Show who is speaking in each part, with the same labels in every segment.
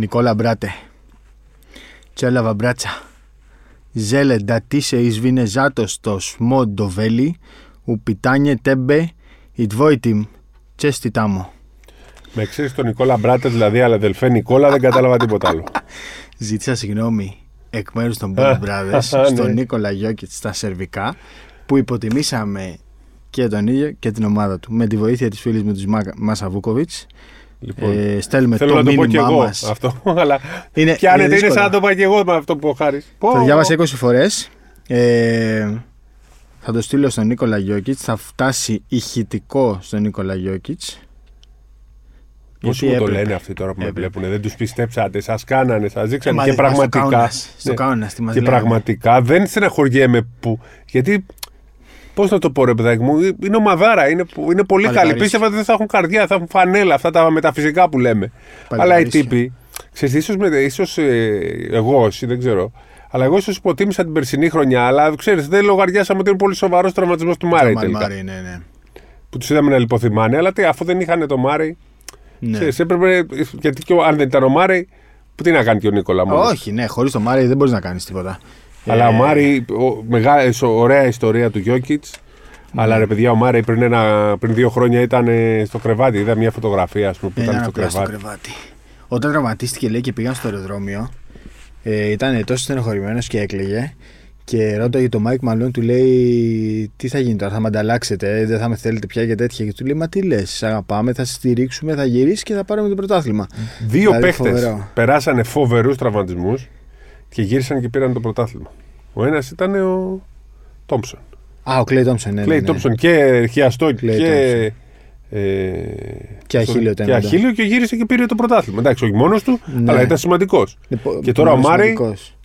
Speaker 1: Νικόλα Μπράτε. Τσέλαβα μπράτσα. Ζέλε ντατίσε εις βινεζάτος το σμό ντοβέλι, ου πιτάνιε τέμπε, ιτβόιτιμ, τσέστη τάμο.
Speaker 2: Με ξέρεις τον Νικόλα Μπράτε, δηλαδή, αλλά αδελφέ Νικόλα, δεν κατάλαβα τίποτα άλλο.
Speaker 1: Ζήτησα συγγνώμη εκ μέρους των Bond Brothers στον
Speaker 2: Ναι.
Speaker 1: Νίκολα Γιώκητ στα σερβικά που υποτιμήσαμε και τον ίδιο και την ομάδα του. Με τη βοήθεια της φίλης μου της Μάσα Βούκοβιτ.
Speaker 2: Λοιπόν,
Speaker 1: Ε, στέλνουμε
Speaker 2: Θέλω
Speaker 1: το
Speaker 2: να το πω και
Speaker 1: μήνυμά
Speaker 2: εγώ
Speaker 1: μας.
Speaker 2: αυτό, αλλά
Speaker 1: Είναι,
Speaker 2: πιάνετε, είναι,
Speaker 1: δύσκολο.
Speaker 2: σαν να το είπα και εγώ με αυτό που ο Χάρης. Πω,
Speaker 1: Το διάβασα 20 φορές. Ε, θα το στείλω στον Νίκολα Γιώκητς. Θα φτάσει ηχητικό στον Νίκολα Γιώκητς.
Speaker 2: Πώς μου το λένε αυτοί τώρα που με
Speaker 1: Έπρεπε.
Speaker 2: βλέπουν, δεν τους πιστέψατε, σας κάνανε, σας δείξανε
Speaker 1: Μα
Speaker 2: και
Speaker 1: δεν- στο
Speaker 2: πραγματικά.
Speaker 1: Κάουνας, στο
Speaker 2: Ναι.
Speaker 1: Κάουνας, τι μας
Speaker 2: και
Speaker 1: λένε.
Speaker 2: πραγματικά δεν στεναχωριέμαι που. Γιατί. Πώς να το πω, ρε παιδάκι μου, είναι ομαδάρα. Είναι, που- είναι πολύ καλή.
Speaker 1: Παλικαρίσια.
Speaker 2: Πίστευα ότι δεν θα έχουν καρδιά, θα έχουν φανέλα, αυτά τα μεταφυσικά που λέμε. Αλλά οι
Speaker 1: Παλικαρίσια.
Speaker 2: τύποι. Ξέρεις, ίσως, με, ίσως ε, εγώ, εσύ δεν ξέρω. Αλλά εγώ ίσως υποτίμησα την περσινή χρονιά. Αλλά ξέρεις, δεν λογαριάσαμε ότι είναι πολύ σοβαρός τραυματισμός του Μάρι.
Speaker 1: Μάρι,
Speaker 2: τελικά.
Speaker 1: Μάρι, ναι, ναι.
Speaker 2: Που τους είδαμε να λιποθυμάνε. Αλλά τι, αφού δεν είχαν το Μάρι.
Speaker 1: ναι.
Speaker 2: Ξέρεις, έπρεπε. Γιατί και ο- αν δεν ήταν ο Μάρι, που τι να κάνει και ο Νίκολα μόνος.
Speaker 1: Όχι, ναι, χωρίς το Μάρι δεν μπορείς να κάνεις τίποτα.
Speaker 2: Αλλά
Speaker 1: Ε,
Speaker 2: ο Μάρι, ο, μεγάλη, ωραία ιστορία του Γιόκιτς. Αλλά ρε παιδιά, ο Μάρι πριν, ένα, πριν δύο χρόνια ήταν ε, στο κρεβάτι. Είδα μια φωτογραφία ας πούμε, που
Speaker 1: Ναι,
Speaker 2: ήταν
Speaker 1: ήταν
Speaker 2: στο
Speaker 1: απλά στο
Speaker 2: κρεβάτι.
Speaker 1: κρεβάτι. Όταν τραυματίστηκε, λέει, και πήγαν στο αεροδρόμιο, ε, ήταν τόσο στενοχωρημένος και έκλαιγε. Και ρώταγε το Μάικ Μαλόν, του λέει: Τι θα γίνει τώρα, θα με ανταλλάξετε, δεν θα με θέλετε πια και τέτοια. Και του λέει: Μα τι λες, σ' αγαπάμε, θα σε στηρίξουμε, θα γυρίσεις και θα πάρουμε το πρωτάθλημα.
Speaker 2: Δύο
Speaker 1: Δηλαδή,
Speaker 2: παίχτες
Speaker 1: φοβερό.
Speaker 2: περάσανε φοβερούς τραυματισμούς και γύρισαν και πήραν το πρωτάθλημα. Ο ένας ήταν ο Τόμψον.
Speaker 1: Α, ο Κλέι Τόμψον, ναι.
Speaker 2: Κλέι
Speaker 1: ναι, ναι.
Speaker 2: Τόμψον και χιαστό
Speaker 1: Κλέι
Speaker 2: και. Ε,
Speaker 1: Και αχίλιο
Speaker 2: και
Speaker 1: τέμεντα.
Speaker 2: αχίλιο και γύρισε και πήρε το πρωτάθλημα. Εντάξει, όχι μόνος του,
Speaker 1: Ναι.
Speaker 2: αλλά ήταν σημαντικός.
Speaker 1: Ναι, πο-
Speaker 2: Και τώρα ο
Speaker 1: μόνος
Speaker 2: Μάρι-
Speaker 1: σημαντικός.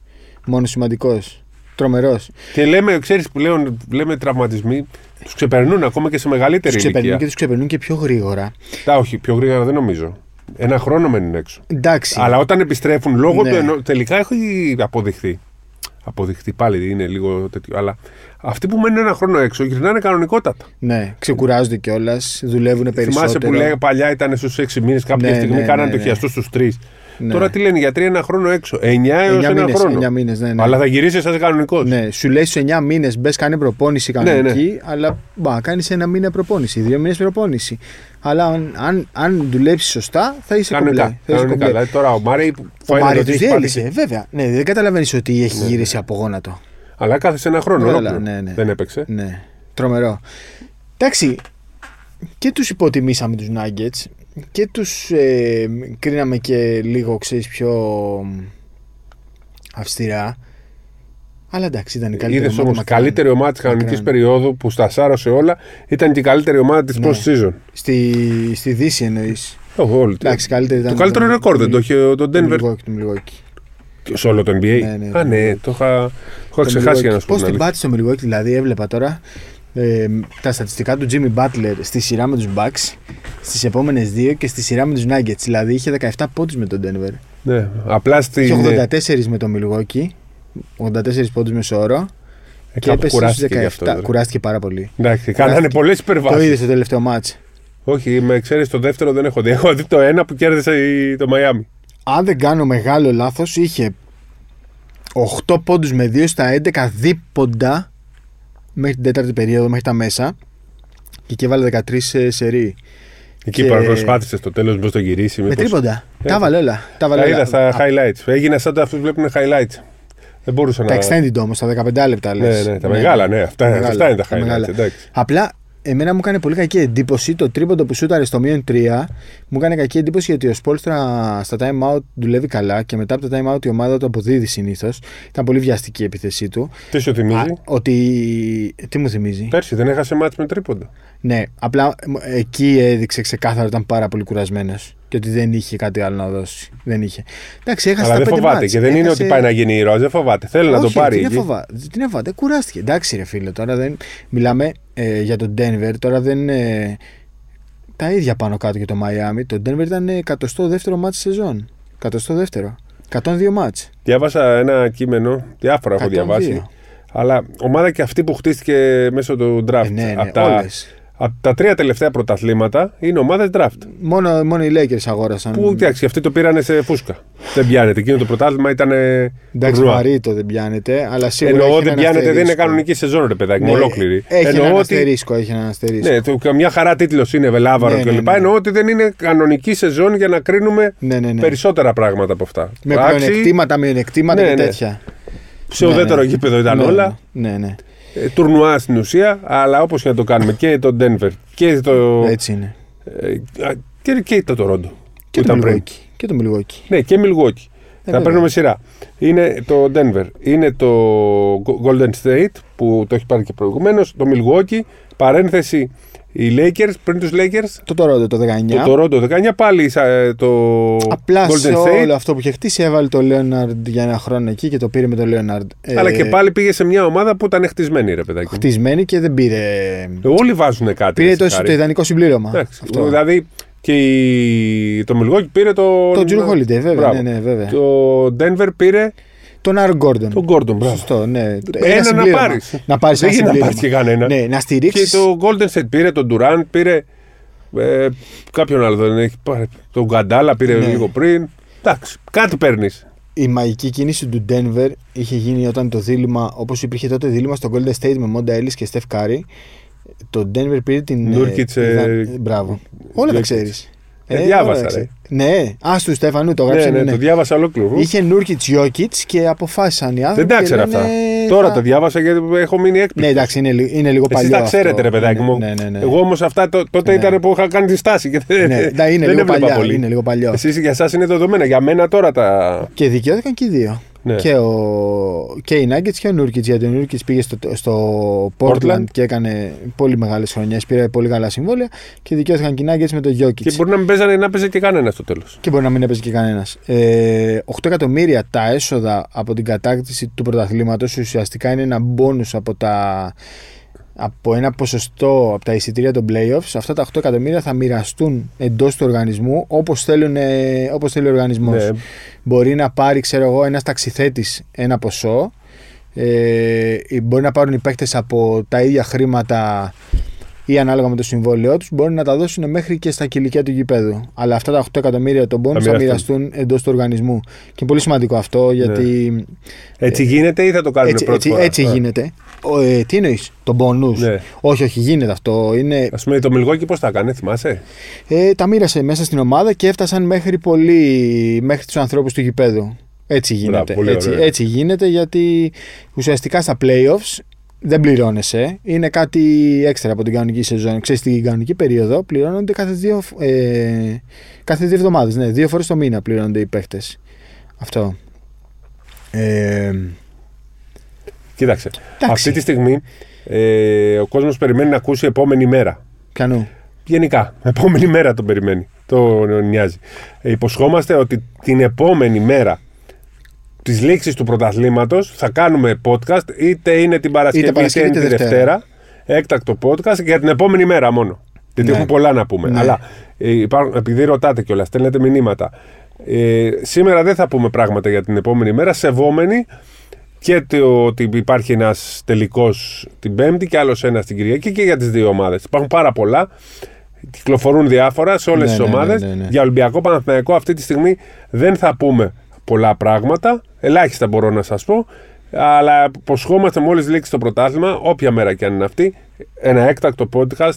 Speaker 1: Μόνος σημαντικός. Τρομερός.
Speaker 2: Και λέμε, ξέρεις που λέμε, λέμε τραυματισμοί, τους ξεπερνούν ακόμα και σε μεγαλύτερη
Speaker 1: Τους ξεπερνούν
Speaker 2: ηλικία.
Speaker 1: και τους ξεπερνούν και πιο γρήγορα.
Speaker 2: Τα όχι, πιο γρήγορα δεν νομίζω. Ένα χρόνο μένουν έξω.
Speaker 1: Εντάξει.
Speaker 2: Αλλά όταν επιστρέφουν λόγω
Speaker 1: Ναι.
Speaker 2: του ενό. Τελικά έχει αποδειχθεί. Αποδειχθεί πάλι είναι λίγο τέτοιο. Αλλά αυτοί που μένουν ένα χρόνο έξω γυρνάνε κανονικότατα.
Speaker 1: Ναι, ξεκουράζονται κιόλας, δουλεύουν περισσότερο.
Speaker 2: Θυμάσαι που λέει παλιά ήταν στους 6 μήνες, κάποια
Speaker 1: Ναι,
Speaker 2: στιγμή
Speaker 1: ναι,
Speaker 2: κάνανε
Speaker 1: ναι,
Speaker 2: το
Speaker 1: ναι.
Speaker 2: χιαστό στους 3.
Speaker 1: Ναι.
Speaker 2: Τώρα τι λένε, γιατροί ένα χρόνο έξω. 9 έως
Speaker 1: Εννιά
Speaker 2: ένα
Speaker 1: μήνες,
Speaker 2: χρόνο.
Speaker 1: εννιά μήνες, ναι, ναι.
Speaker 2: Αλλά θα γυρίσει σαν κανονικός.
Speaker 1: Ναι, σου λέει στους 9 μήνες μπες κάνει προπόνηση κανονική,
Speaker 2: Ναι,
Speaker 1: αλλά μπα, κάνεις ένα μήνα προπόνηση, δύο μήνες προπόνηση. Αλλά αν, αν, αν δουλέψεις σωστά, θα είσαι
Speaker 2: Κανονικά.
Speaker 1: κομπλέ. Θα είσαι
Speaker 2: κανονικά.
Speaker 1: κομπλέ.
Speaker 2: Δηλαδή τώρα ο Μάρι
Speaker 1: Ο
Speaker 2: φαίνεται
Speaker 1: Μάριο
Speaker 2: ότι
Speaker 1: τους
Speaker 2: έχει
Speaker 1: διέλυσε,
Speaker 2: πάθει-
Speaker 1: βέβαια. Ναι, δεν καταλαβαίνεις ότι έχει γυρίσει από γόνατο.
Speaker 2: Αλλά κάθεσε ένα χρόνο.
Speaker 1: Καλά,
Speaker 2: ολόκληρο.
Speaker 1: ναι, ναι.
Speaker 2: Δεν έπαιξε.
Speaker 1: Ναι, τρομερό. Εντάξει, και τους υποτιμήσαμε τους Nuggets και τους ε, κρίναμε και λίγο, ξέρεις, πιο αυστηρά. Αλλά εντάξει, ήταν η καλύτερη
Speaker 2: Είδες
Speaker 1: ομάδα
Speaker 2: όμως
Speaker 1: μακράν.
Speaker 2: καλύτερη ομάδα της κανονικής
Speaker 1: Μακράν.
Speaker 2: περίοδου που στα σάρωσε όλα ήταν και η καλύτερη ομάδα της
Speaker 1: Ναι.
Speaker 2: post season.
Speaker 1: Στη, στη Δύση εννοείς.
Speaker 2: Όχι, όλη.
Speaker 1: Εντάξει, καλύτερη ήταν.
Speaker 2: το καλύτερο ρεκόρ δεν το είχε το
Speaker 1: Το
Speaker 2: Denver
Speaker 1: Milwaukee, το Milwaukee.
Speaker 2: σε όλο το NBA.
Speaker 1: Ναι, ναι,
Speaker 2: Α,
Speaker 1: το
Speaker 2: ναι,
Speaker 1: Milwaukee.
Speaker 2: το είχα, το είχα
Speaker 1: Το
Speaker 2: ξεχάσει για να
Speaker 1: Milwaukee.
Speaker 2: σου πω.
Speaker 1: Πώς
Speaker 2: την
Speaker 1: την
Speaker 2: αλήθεια.
Speaker 1: πάτησε το Milwaukee, δηλαδή έβλεπα τώρα ε, τα στατιστικά του Jimmy Butler στη σειρά με τους Bucks στις επόμενες δύο και στη σειρά με τους Nuggets. Δηλαδή είχε 17 πόντους με τον Denver.
Speaker 2: Ναι, απλά στην.
Speaker 1: Είχε 84 με το Milwaukee, 84 πόντους μέσω όρο
Speaker 2: ε,
Speaker 1: και
Speaker 2: κάπου
Speaker 1: έπεσε στους
Speaker 2: κουράστηκε γι'
Speaker 1: 17.
Speaker 2: αυτό. τώρα.
Speaker 1: Κουράστηκε πάρα πολύ.
Speaker 2: Εντάξει, κάνανε
Speaker 1: Κουράστηκε.
Speaker 2: πολλέ
Speaker 1: Το είδες
Speaker 2: υπερβάσει.
Speaker 1: στο τελευταίο μάτς.
Speaker 2: Όχι, με ξέρεις το δεύτερο δεν έχω δει. Έχω δει το ένα που κέρδισε η- το Μαϊάμι.
Speaker 1: Αν δεν κάνω μεγάλο λάθος, είχε 8 πόντους με 2 στα 11 δίποντα μέχρι την τέταρτη περίοδο, μέχρι τα μέσα και εκεί έβαλε 13 σε σερί.
Speaker 2: Εκεί
Speaker 1: Και-
Speaker 2: που προσπάθησε στο τέλος πώς το γυρίσει.
Speaker 1: Με
Speaker 2: μήπως-
Speaker 1: τρίποντα.
Speaker 2: Ε,
Speaker 1: Τα έβαλε όλα. Τα έβαλε
Speaker 2: Τα
Speaker 1: όλα.
Speaker 2: είδα στα
Speaker 1: Α,
Speaker 2: highlights. Έγινε σαν το αυτούς βλέπουν highlights. Δεν μπορούσα
Speaker 1: Τα
Speaker 2: να.
Speaker 1: extended όμως, τα 15 λεπτά
Speaker 2: Ναι,
Speaker 1: λες.
Speaker 2: ναι, τα μεγάλα, ναι. Αυτά,
Speaker 1: Τα μεγάλα,
Speaker 2: αυτά είναι τα
Speaker 1: τα
Speaker 2: highlights.
Speaker 1: μεγάλα.
Speaker 2: Εντάξει.
Speaker 1: Απλά εμένα μου έκανε πολύ κακή εντύπωση το τρίποντο που σούταρε στο μείον 3. Μου έκανε κακή εντύπωση γιατί ο Σπόλστρα στα time out δουλεύει καλά και μετά από το time out η ομάδα του αποδίδει συνήθως. Ήταν πολύ βιαστική η επίθεσή του.
Speaker 2: Τι σου
Speaker 1: Α,
Speaker 2: θυμίζει.
Speaker 1: ότι. Τι μου θυμίζει;
Speaker 2: Πέρσι δεν έχασε μάτς με τρίποντα.
Speaker 1: Ναι, απλά μ, εκεί έδειξε ξεκάθαρα ότι ήταν πάρα πολύ κουρασμένος και ότι δεν είχε κάτι άλλο να δώσει. Δεν είχε. Εντάξει, έχασε
Speaker 2: Αλλά
Speaker 1: τα
Speaker 2: δεν
Speaker 1: πέντε
Speaker 2: φοβάται
Speaker 1: μάτς.
Speaker 2: και δεν είναι
Speaker 1: Έχασε-
Speaker 2: ότι πάει να γίνει ήρωας. Δεν φοβάται. Θέλει να το
Speaker 1: Όχι,
Speaker 2: πάρει.
Speaker 1: Τι είναι
Speaker 2: εκεί.
Speaker 1: φοβά, τι είναι φοβάται, κουράστηκε. Εντάξει, ρε φίλε, τώρα δεν. Μιλάμε ε, για τον Denver, τώρα δεν. Ε, τα ίδια πάνω κάτω για το Miami. Το Denver ήταν 102ο μάτς σεζόν. 102ο. 102 μάτς.
Speaker 2: Διάβασα ένα κείμενο, διάφορα έχω
Speaker 1: 102.
Speaker 2: διαβάσει. Αλλά ομάδα και αυτή που χτίστηκε μέσω του draft.
Speaker 1: Ε, ναι, ναι,
Speaker 2: από, τα,
Speaker 1: όλες.
Speaker 2: Από τα τρία τελευταία πρωταθλήματα είναι ομάδες draft.
Speaker 1: Μόνο, μόνο οι Lakers αγόρασαν.
Speaker 2: Που εντάξει, αυτοί το πήρανε σε φούσκα. δεν πιάνεται. Εκείνο το πρωτάθλημα ήταν.
Speaker 1: Εντάξει, βαρύ το δεν πιάνεται. Αλλά σίγουρα
Speaker 2: Εννοώ
Speaker 1: έχει
Speaker 2: δεν
Speaker 1: ένα
Speaker 2: πιάνεται, δεν είναι
Speaker 1: αστερίσκο.
Speaker 2: κανονική σεζόν, ρε παιδάκι, μου,
Speaker 1: Ναι,
Speaker 2: ολόκληρη.
Speaker 1: Έχει
Speaker 2: Εννοώ
Speaker 1: ένα
Speaker 2: ότι-
Speaker 1: αστερίσκο. Έχει ένα αστερίσκο.
Speaker 2: Ναι, το, μια χαρά τίτλος είναι Βελάβαρο
Speaker 1: Ναι, ναι,
Speaker 2: κλπ.
Speaker 1: ναι.
Speaker 2: Εννοώ ότι δεν είναι κανονική σεζόν για να κρίνουμε
Speaker 1: Ναι, ναι, ναι.
Speaker 2: περισσότερα πράγματα από αυτά.
Speaker 1: Με
Speaker 2: Εντάξει,
Speaker 1: πλεονεκτήματα, μειονεκτήματα
Speaker 2: Ναι,
Speaker 1: και
Speaker 2: ναι.
Speaker 1: τέτοια.
Speaker 2: Σε
Speaker 1: Ναι,
Speaker 2: ουδέτερο
Speaker 1: ναι.
Speaker 2: γήπεδο ήταν
Speaker 1: Ναι,
Speaker 2: όλα.
Speaker 1: Ναι, ναι.
Speaker 2: Ε, τουρνουά στην ουσία, αλλά όπως και να το κάνουμε και το Denver και το.
Speaker 1: Έτσι είναι.
Speaker 2: ε, α, και, και το Toronto.
Speaker 1: Και
Speaker 2: που
Speaker 1: το
Speaker 2: ήταν πριν.
Speaker 1: Milwaukee. Και το Milwaukee.
Speaker 2: Ναι, και Milwaukee. Θα
Speaker 1: βέβαια.
Speaker 2: παίρνουμε σειρά. Είναι το Denver, είναι το Golden State που το έχει πάρει και προηγουμένως, το Milwaukee, παρένθεση οι Lakers, πριν τους Lakers,
Speaker 1: Το Toronto το 19.
Speaker 2: το Toronto 19, πάλι σα- το
Speaker 1: Απλά σε
Speaker 2: Golden State.
Speaker 1: όλο αυτό που είχε χτίσει έβαλε το Leonard για ένα χρόνο εκεί και το πήρε με το Leonard. Ε,
Speaker 2: Αλλά και πάλι πήγε σε μια ομάδα που ήταν χτισμένη, ρε παιδάκι. μου.
Speaker 1: Χτισμένη και δεν πήρε.
Speaker 2: Όλοι βάζουν κάτι.
Speaker 1: Πήρε
Speaker 2: έτσι,
Speaker 1: το,
Speaker 2: Χάρη.
Speaker 1: το ιδανικό συμπλήρωμα.
Speaker 2: Εντάξει,
Speaker 1: Αυτό.
Speaker 2: Δηλαδή και η... το Milwaukee πήρε το.
Speaker 1: Το Drew Holiday, βέβαια.
Speaker 2: Μπράβο.
Speaker 1: Ναι, ναι, βέβαια.
Speaker 2: Το Denver πήρε
Speaker 1: Τον Aaron Gordon.
Speaker 2: τον Gordon. Μπράβο.
Speaker 1: Σωστό, ναι.
Speaker 2: Ένα να
Speaker 1: συμπλήρωμα.
Speaker 2: πάρεις.
Speaker 1: Να πάρεις
Speaker 2: Δεν
Speaker 1: ένα
Speaker 2: γίνεται να
Speaker 1: συμπλήρωμα.
Speaker 2: πάρεις και κανένα.
Speaker 1: Ναι, να
Speaker 2: Και
Speaker 1: στηρίξει.
Speaker 2: το Golden State πήρε τον Durant, πήρε. Ε, κάποιον άλλο δεν έχει πάρει. Τον Γκαντάλα πήρε
Speaker 1: Ναι.
Speaker 2: λίγο πριν. Εντάξει, κάτι παίρνεις.
Speaker 1: Η μαγική κίνηση του Denver είχε γίνει όταν το δίλημα, όπως υπήρχε τότε δίλημα στο Golden State με Monda Ellis και Steph Curry. Το Denver πήρε την. ε,
Speaker 2: Νούρκιτς, ε,
Speaker 1: ιδα- Μπράβο. Όλα τα
Speaker 2: Jokic.
Speaker 1: ξέρεις.
Speaker 2: Ε, διάβασα, ρε.
Speaker 1: Ναι, ας του Στέφανου το
Speaker 2: Ναι,
Speaker 1: γράψε.
Speaker 2: ναι, το διάβασα ολόκληρο.
Speaker 1: Είχε Νούρκιτ Jokic και αποφάσισαν οι άνθρωποι.
Speaker 2: Δεν τα
Speaker 1: και
Speaker 2: ήξερα
Speaker 1: λένε,
Speaker 2: αυτά. Τώρα
Speaker 1: θα-
Speaker 2: τα διάβασα γιατί έχω μείνει έκπληκτος.
Speaker 1: Ναι, εντάξει, είναι, λι- είναι λίγο
Speaker 2: Εσείς
Speaker 1: παλιό.
Speaker 2: τα ξέρετε,
Speaker 1: αυτό.
Speaker 2: ρε παιδάκι
Speaker 1: Ναι,
Speaker 2: μου.
Speaker 1: Ναι, ναι, ναι.
Speaker 2: Εγώ όμως αυτά το- τότε
Speaker 1: Ναι.
Speaker 2: ήταν που είχα κάνει τη στάση. Και δεν,
Speaker 1: Ναι, ναι, είναι,
Speaker 2: δεν
Speaker 1: λίγο
Speaker 2: έβλεπα
Speaker 1: παλιά,
Speaker 2: πολύ.
Speaker 1: είναι λίγο παλιό.
Speaker 2: Εσείς για εσάς είναι δεδομένα. Για μένα τώρα τα.
Speaker 1: Και δικαιώθηκαν και οι δύο.
Speaker 2: Ναι.
Speaker 1: Και, ο, και οι Nuggets και ο Νούρκιτ. Γιατί ο Νούρκιτ πήγε στο, στο Portland,
Speaker 2: Portland.
Speaker 1: και έκανε πολύ μεγάλες χρονιές. Πήρε πολύ καλά συμβόλαια και δικαιώθηκαν και οι Nuggets με τον Jokic.
Speaker 2: Και μπορεί να μην παίζανε να παίζει και κανένα στο τέλος.
Speaker 1: Και μπορεί να μην έπαιζε και κανένας. Ε, 8 εκατομμύρια τα έσοδα από την κατάκτηση του πρωταθλήματος ουσιαστικά είναι ένα μπόνους από τα. Από ένα ποσοστό από τα εισιτήρια των playoffs, αυτά τα 8 εκατομμύρια θα μοιραστούν εντός του οργανισμού όπως όπως θέλει ο οργανισμός.
Speaker 2: Ναι.
Speaker 1: Μπορεί να πάρει, ξέρω εγώ, ένας ταξιθέτης ένα ποσό. Ε, μπορεί να πάρουν οι παίκτες από τα ίδια χρήματα ή ανάλογα με το συμβόλαιό τους, μπορεί να τα δώσουν μέχρι και στα κηλικία του γηπέδου. Αλλά αυτά τα 8 εκατομμύρια των πόνου
Speaker 2: Θα
Speaker 1: θα
Speaker 2: μοιραστούν.
Speaker 1: μοιραστούν εντός του οργανισμού. Και είναι πολύ σημαντικό αυτό γιατί.
Speaker 2: Έτσι γίνεται ή θα το κάνουν
Speaker 1: Έτσι,
Speaker 2: πρώτη
Speaker 1: έτσι,
Speaker 2: φορά;
Speaker 1: έτσι γίνεται. Ο, ε, τι εννοείς, τον πόνου.
Speaker 2: Ναι.
Speaker 1: Όχι, όχι, γίνεται αυτό. Είναι,
Speaker 2: Α πούμε το Μιλγόκι πώς τα έκανε, θυμάσαι;
Speaker 1: ε, τα μοίρασε μέσα στην ομάδα και έφτασαν μέχρι, πολύ, μέχρι τους ανθρώπους του γηπέδου. Έτσι γίνεται.
Speaker 2: πολύ
Speaker 1: έτσι,
Speaker 2: ωραία.
Speaker 1: έτσι γίνεται γιατί ουσιαστικά στα playoffs δεν πληρώνεσαι. Είναι κάτι έξτρα από την κανονική σεζόν. Ξέρεις, στην κανονική περίοδο πληρώνονται κάθε δύο, ε, κάθε δύο εβδομάδες. Ναι, δύο φορές το μήνα πληρώνονται οι παίχτες. Αυτό. Ε,
Speaker 2: Κοίταξε.
Speaker 1: Εντάξει.
Speaker 2: Αυτή τη στιγμή ε, ο κόσμος περιμένει να ακούσει επόμενη μέρα.
Speaker 1: πιανού.
Speaker 2: Γενικά, επόμενη μέρα τον περιμένει. Το νοιάζει. Ε, υποσχόμαστε ότι την επόμενη μέρα τη λήξη του πρωταθλήματος θα κάνουμε podcast, είτε είναι την Παρασκευή είτε,
Speaker 1: Παρασκευή,
Speaker 2: είναι
Speaker 1: είτε
Speaker 2: τη Δευτέρα.
Speaker 1: Δευτέρα.
Speaker 2: Έκτακτο podcast για την επόμενη μέρα μόνο. Γιατί
Speaker 1: Ναι.
Speaker 2: έχουμε πολλά να πούμε.
Speaker 1: Ναι.
Speaker 2: Αλλά ε, υπάρχουν, επειδή ρωτάτε κιόλας, στέλνετε μηνύματα. Ε, σήμερα δεν θα πούμε πράγματα για την επόμενη μέρα, σεβόμενοι και το ότι υπάρχει ένας τελικός την Πέμπτη και άλλος ένας την Κυριακή και για τις δύο ομάδες. Υπάρχουν πάρα πολλά. Κυκλοφορούν διάφορα σε όλες
Speaker 1: Ναι,
Speaker 2: τις
Speaker 1: ναι, ναι,
Speaker 2: ομάδες.
Speaker 1: ναι, ναι.
Speaker 2: Για Ολυμπιακό Παναθηναϊκό αυτή τη στιγμή δεν θα πούμε πολλά πράγματα. Ελάχιστα μπορώ να σας πω. Αλλά υποσχόμαστε μόλις λήξει το πρωτάθλημα, όποια μέρα και αν είναι αυτή, ένα έκτακτο podcast.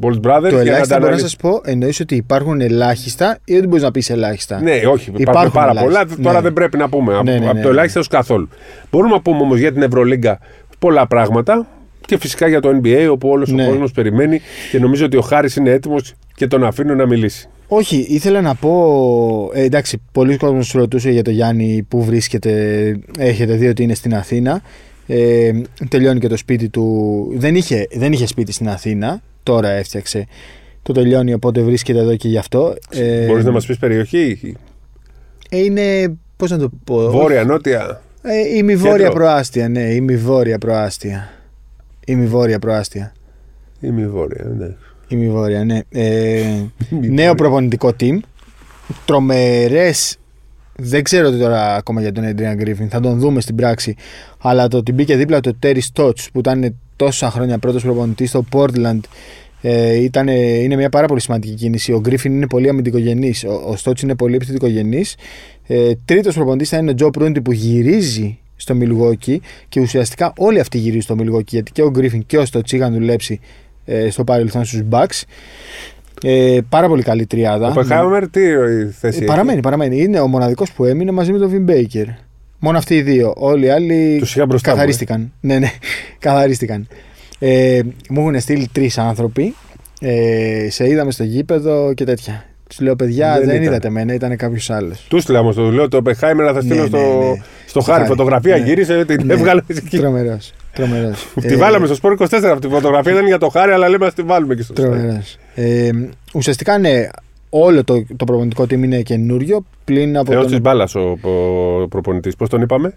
Speaker 2: Balls Brothers
Speaker 1: Το
Speaker 2: για
Speaker 1: ελάχιστα
Speaker 2: τα
Speaker 1: μπορώ να
Speaker 2: αναλύσουμε.
Speaker 1: σας πω εννοείς ότι υπάρχουν ελάχιστα ή δεν μπορείς να πεις ελάχιστα;
Speaker 2: Ναι, όχι, υπάρχουν,
Speaker 1: Υπάρχουν
Speaker 2: πάρα
Speaker 1: ελάχιστα.
Speaker 2: πολλά. Τώρα
Speaker 1: Ναι.
Speaker 2: δεν πρέπει να πούμε. από,
Speaker 1: Ναι, ναι,
Speaker 2: από
Speaker 1: ναι,
Speaker 2: το
Speaker 1: ναι.
Speaker 2: ελάχιστο ως καθόλου. Μπορούμε να πούμε όμως για την Ευρωλίγκα πολλά πράγματα και φυσικά για το NBA όπου όλος
Speaker 1: Ναι.
Speaker 2: ο κόσμος περιμένει και νομίζω ότι ο Χάρης είναι έτοιμος και τον αφήνω να μιλήσει.
Speaker 1: Όχι, ήθελα να πω. Ε, εντάξει, πολλοί κόσμοι σου ρωτούσε για το Γιάννη που βρίσκεται. Έχετε δει ότι είναι στην Αθήνα. Ε, τελειώνει και το σπίτι του. Δεν είχε, δεν είχε σπίτι στην Αθήνα. Τώρα έφτιαξε. Το τελειώνει, οπότε βρίσκεται εδώ και γι' αυτό. Ε,
Speaker 2: Μπορείς να μας πεις περιοχή,
Speaker 1: ε, είναι. Πώς να το πω.
Speaker 2: βόρεια, νότια.
Speaker 1: Ε, ημιβόρεια
Speaker 2: Κέντρο.
Speaker 1: προάστια, ναι, ημιβόρεια προάστια. Ημιβόρεια προάστια.
Speaker 2: Ή μη βόρεια, ναι.
Speaker 1: Ημιβόρεια, ναι. Ε,
Speaker 2: Μη
Speaker 1: νέο προπονητικό team. Τρομερές. Δεν ξέρω τι τώρα ακόμα για τον Adrian Griffin. Θα τον δούμε στην πράξη. Αλλά το ότι μπήκε δίπλα του Terry Stotts που ήταν τόσα χρόνια πρώτος προπονητής στο Portland. Ε, ήταν, είναι μια πάρα πολύ σημαντική κίνηση. Ο Γκρίφιν είναι πολύ αμυντικογενής. Ο, ο Στότ είναι πολύ επιθετικογενής. Ε, Τρίτος προπονητής θα είναι ο Τζο Προύντι που γυρίζει στο Μιλγόκι και ουσιαστικά όλοι αυτοί γυρίζουν στο Μιλγόκι γιατί και ο Γκρίφιν και ο Στότ είχαν δουλέψει ε, στο παρελθόν στους Bucks. Ε, πάρα πολύ καλή τριάδα.
Speaker 2: Ο Πεχάμερ τι η θέση
Speaker 1: Ε, παραμένει, παραμένει. Είναι ο μοναδικός που έμεινε μαζί με τον Βιν Μπέικερ. Μόνο αυτοί οι δύο. Όλοι οι άλλοι
Speaker 2: Τους είχα μπροστά μου,
Speaker 1: καθαρίστηκαν. Ναι, ναι, καθαρίστηκαν. Ε, μου έχουν στείλει τρεις άνθρωποι. Ε, σε είδαμε στο γήπεδο και τέτοια. Τους λέω, παιδιά,
Speaker 2: Δεν
Speaker 1: δεν,
Speaker 2: ήταν.
Speaker 1: είδατε εμένα, ήταν κάποιος άλλος.
Speaker 2: Τους στείλα όμως, το λέω το Πεχάιμερ θα στείλω
Speaker 1: Ναι,
Speaker 2: στο,
Speaker 1: ναι, ναι.
Speaker 2: στο
Speaker 1: Στο
Speaker 2: χάρι.
Speaker 1: χάρι.
Speaker 2: Φωτογραφία
Speaker 1: Ναι.
Speaker 2: γύρισε, την
Speaker 1: Ναι.
Speaker 2: έβγαλε εκεί.
Speaker 1: Τρομερός. Τρομερός.
Speaker 2: Τη βάλαμε στο σπορ 24 αυτή τη φωτογραφία, ήταν για το χάρι, αλλά λέμε να τη βάλουμε και στο
Speaker 1: Τρομερός. Ε, ουσιαστικά, ναι, όλο το, το προπονητικό team είναι καινούριο. Πλην από
Speaker 2: Θεός
Speaker 1: τον
Speaker 2: της μπάλας ο, ο προπονητής. Πώς τον είπαμε,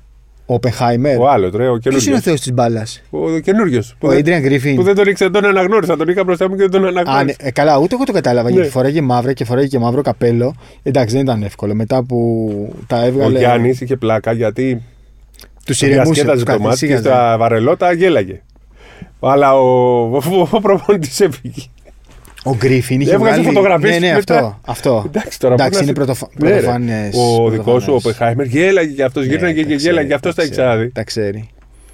Speaker 1: Οπεχάιμερ.
Speaker 2: Ο άλλος, ρε, ο
Speaker 1: Ποιος είναι ο
Speaker 2: καινούριο.
Speaker 1: θεός της μπάλας,
Speaker 2: Ο καινούριο.
Speaker 1: Ο Adrian Griffin.
Speaker 2: Που δεν τον ήξερα, τον αναγνώρισα. Τον είχα μπροστά μου και δεν τον
Speaker 1: Α, ναι,
Speaker 2: αναγνώρισα.
Speaker 1: ε, καλά, ούτε εγώ το κατάλαβα.
Speaker 2: Ναι.
Speaker 1: Γιατί φοράγε μαύρα και φοράγε και μαύρο καπέλο. Εντάξει, δεν ήταν εύκολο. Μετά που τα
Speaker 2: Ο
Speaker 1: έβγαλε.
Speaker 2: Γιάννης είχε πλάκα γιατί
Speaker 1: Τους ηρεμούσε.
Speaker 2: διασκέδαζε
Speaker 1: τους
Speaker 2: το μάτι και
Speaker 1: καθησύχαζε.
Speaker 2: στα βαρελότα γέλαγε. Αλλά ο, ο, ο προπονητής έφυγε.
Speaker 1: Ο Γκρίφιν είχε
Speaker 2: Έβγαζε
Speaker 1: βγάλει...
Speaker 2: φωτογραφίες
Speaker 1: Ναι, ναι,
Speaker 2: μετά.
Speaker 1: αυτό. αυτό.
Speaker 2: Εντάξει τώρα.
Speaker 1: Εντάξει,
Speaker 2: πού να
Speaker 1: είναι
Speaker 2: σε-
Speaker 1: πρωτοφα...
Speaker 2: Ναι, ρε.
Speaker 1: πρωτοφανές.
Speaker 2: Ο δικός σου, ο
Speaker 1: πρωτοφανές.
Speaker 2: Πεχάιμερ, γέλαγε και αυτός
Speaker 1: Ναι,
Speaker 2: γύρναγε και
Speaker 1: τα
Speaker 2: γέλαγε.
Speaker 1: ξέρει,
Speaker 2: Αυτός τα έχει
Speaker 1: ξέρει,
Speaker 2: ξαναδεί.
Speaker 1: Τα ξέρει.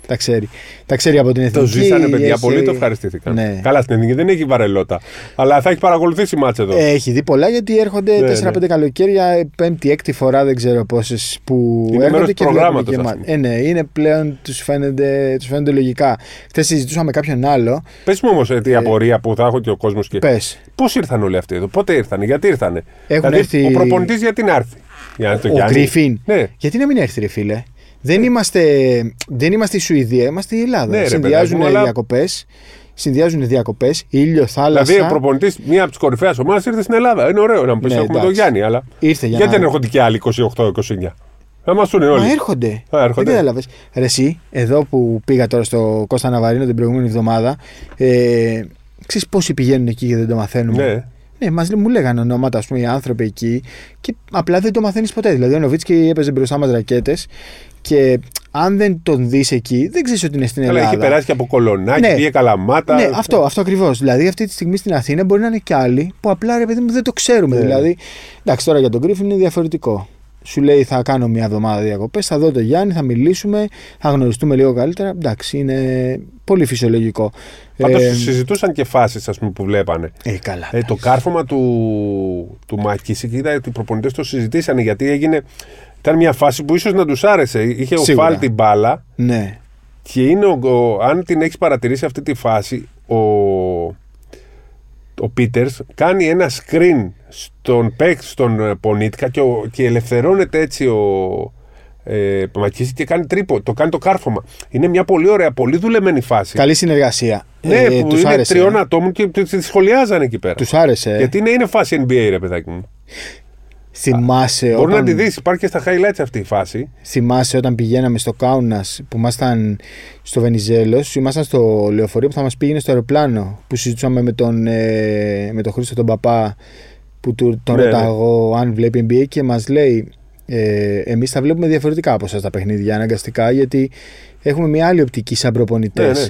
Speaker 1: Τα ξέρει. Τα ξέρει από την εθνική.
Speaker 2: Το ζήσανε παιδιά,
Speaker 1: έχει-
Speaker 2: πολύ το ευχαριστήθηκαν.
Speaker 1: Ναι.
Speaker 2: Καλά στην εθνική δεν έχει βαρελότα. Αλλά θα έχει παρακολουθήσει μάτς εδώ.
Speaker 1: Έχει δει πολλά γιατί έρχονται
Speaker 2: Ναι,
Speaker 1: 4-5
Speaker 2: ναι.
Speaker 1: καλοκαίρια, πέμπτη, έκτη φορά, δεν ξέρω πόσες που
Speaker 2: Είναι μέρος
Speaker 1: έρχονται
Speaker 2: του
Speaker 1: και βλέπουν
Speaker 2: προγράμματος,
Speaker 1: και
Speaker 2: ας
Speaker 1: μα-
Speaker 2: πούμε.
Speaker 1: Ε, ναι, είναι πλέον, τους φαίνεται, τους φαίνεται λογικά. Χθες συζητούσαμε με κάποιον άλλο.
Speaker 2: Πες μου όμως τη απορία που θα έχω και ο κόσμος και.
Speaker 1: Πες.
Speaker 2: Πώς ήρθαν όλοι αυτοί εδώ, πότε ήρθανε, γιατί ήρθανε;
Speaker 1: Έχουν
Speaker 2: δηλαδή,
Speaker 1: έρθει-
Speaker 2: Ο προπονητής γιατί να έρθει; Για να έρθει το
Speaker 1: Ο
Speaker 2: Γιάννη.
Speaker 1: Γκρίφιν.
Speaker 2: Ναι.
Speaker 1: Γιατί να μην έρθει, ρε φίλε; Δεν είμαστε, δεν είμαστε η Σουηδία, είμαστε η Ελλάδα.
Speaker 2: Ναι, ρε,
Speaker 1: συνδυάζουν
Speaker 2: παιδάκι μου, αλλά-
Speaker 1: διακοπές. Συνδυάζουν διακοπές, ήλιο, θάλασσα.
Speaker 2: Δηλαδή, ο προπονητής μία από τις κορυφαίες ομάδες ήρθε στην Ελλάδα. Είναι ωραίο να μου πεις:
Speaker 1: Ναι,
Speaker 2: Έχουμε τον
Speaker 1: εντάξει.
Speaker 2: Γιάννη, αλλά.
Speaker 1: Ήρθε για
Speaker 2: γιατί
Speaker 1: να-
Speaker 2: δεν έρχονται και άλλοι 28-29. Θα μας πούνε όλοι.
Speaker 1: Μα έρχονται.
Speaker 2: Α, έρχονται.
Speaker 1: Δεν κατάλαβε. Ρε, εσύ, εδώ που πήγα τώρα στο Κώστα Ναβαρίνο την προηγούμενη εβδομάδα, ε, ξέρεις πόσοι πηγαίνουν εκεί και δεν το μαθαίνουμε;
Speaker 2: Ναι.
Speaker 1: Ναι, μας, μου λέγανε ονόματα, ας πούμε, οι άνθρωποι εκεί και απλά δεν το μαθαίνεις ποτέ. Δηλαδή, ο Νοβίτσκι έπαιζε μπροστά μας ρακέτες και αν δεν τον δεις εκεί, δεν ξέρεις ότι είναι στην
Speaker 2: Αλλά
Speaker 1: Ελλάδα.
Speaker 2: έχει περάσει και από κολονάκι,
Speaker 1: Ναι.
Speaker 2: πήγε καλαμάτα.
Speaker 1: Ναι, αυτό, αυτό ακριβώς. Δηλαδή, αυτή τη στιγμή στην Αθήνα μπορεί να είναι κι άλλοι που απλά ρε παιδί μου δεν το ξέρουμε.
Speaker 2: Ναι.
Speaker 1: Δηλαδή, εντάξει, τώρα για τον Γκρίφιν είναι διαφορετικό. Σου λέει θα κάνω μια εβδομάδα διακοπές, θα δω τον Γιάννη, θα μιλήσουμε, θα γνωριστούμε λίγο καλύτερα. Εντάξει, είναι πολύ φυσιολογικό.
Speaker 2: Πάντως
Speaker 1: Ε,
Speaker 2: συζητούσαν και φάσεις που βλέπανε.
Speaker 1: ε, καλά.
Speaker 2: Ε, το κάρφωμα του, του Μακίσικ είδα ότι οι προπονητές το συζητήσανε γιατί έγινε. Ήταν μια φάση που ίσως να τους άρεσε. Είχε ο
Speaker 1: Σίγουρα.
Speaker 2: Φάλ την μπάλα
Speaker 1: Ναι.
Speaker 2: και είναι ο, ο- αν την έχεις παρατηρήσει αυτή τη φάση, ο, ο Πίτερς κάνει ένα screen στον παίκτη, στον ε, Πονίτκα και, ο- και ελευθερώνεται έτσι ο ε, Μακίσικ και κάνει τρίπο, το κάνει το κάρφωμα. Είναι μια πολύ ωραία, πολύ δουλεμένη φάση.
Speaker 1: Καλή συνεργασία.
Speaker 2: Ναι,
Speaker 1: ε,
Speaker 2: που
Speaker 1: τους
Speaker 2: είναι
Speaker 1: άρεσε.
Speaker 2: τριών ατόμων και τη τη σχολιάζανε εκεί πέρα.
Speaker 1: Τους άρεσε.
Speaker 2: Γιατί είναι, είναι φάση NBA, ρε παιδάκι μου.
Speaker 1: Θυμάσαι
Speaker 2: Μπορεί
Speaker 1: όταν,
Speaker 2: να τη δεις, υπάρχει και στα highlights αυτή η φάση.
Speaker 1: θυμάσαι όταν πηγαίναμε στο Κάουνα που ήμασταν στο Βενιζέλος, ήμασταν στο λεωφορείο που θα μας πήγαινε στο αεροπλάνο. Που συζητούσαμε με τον, ε, με τον Χρήστο τον παπά, που του, τον
Speaker 2: Ναι,
Speaker 1: ρωτάω
Speaker 2: ναι.
Speaker 1: εγώ αν βλέπει NBA και μας λέει. Ε, Εμείς τα βλέπουμε διαφορετικά από εσάς τα παιχνίδια αναγκαστικά γιατί έχουμε μια άλλη οπτική σαν προπονητές.
Speaker 2: Ναι, ναι.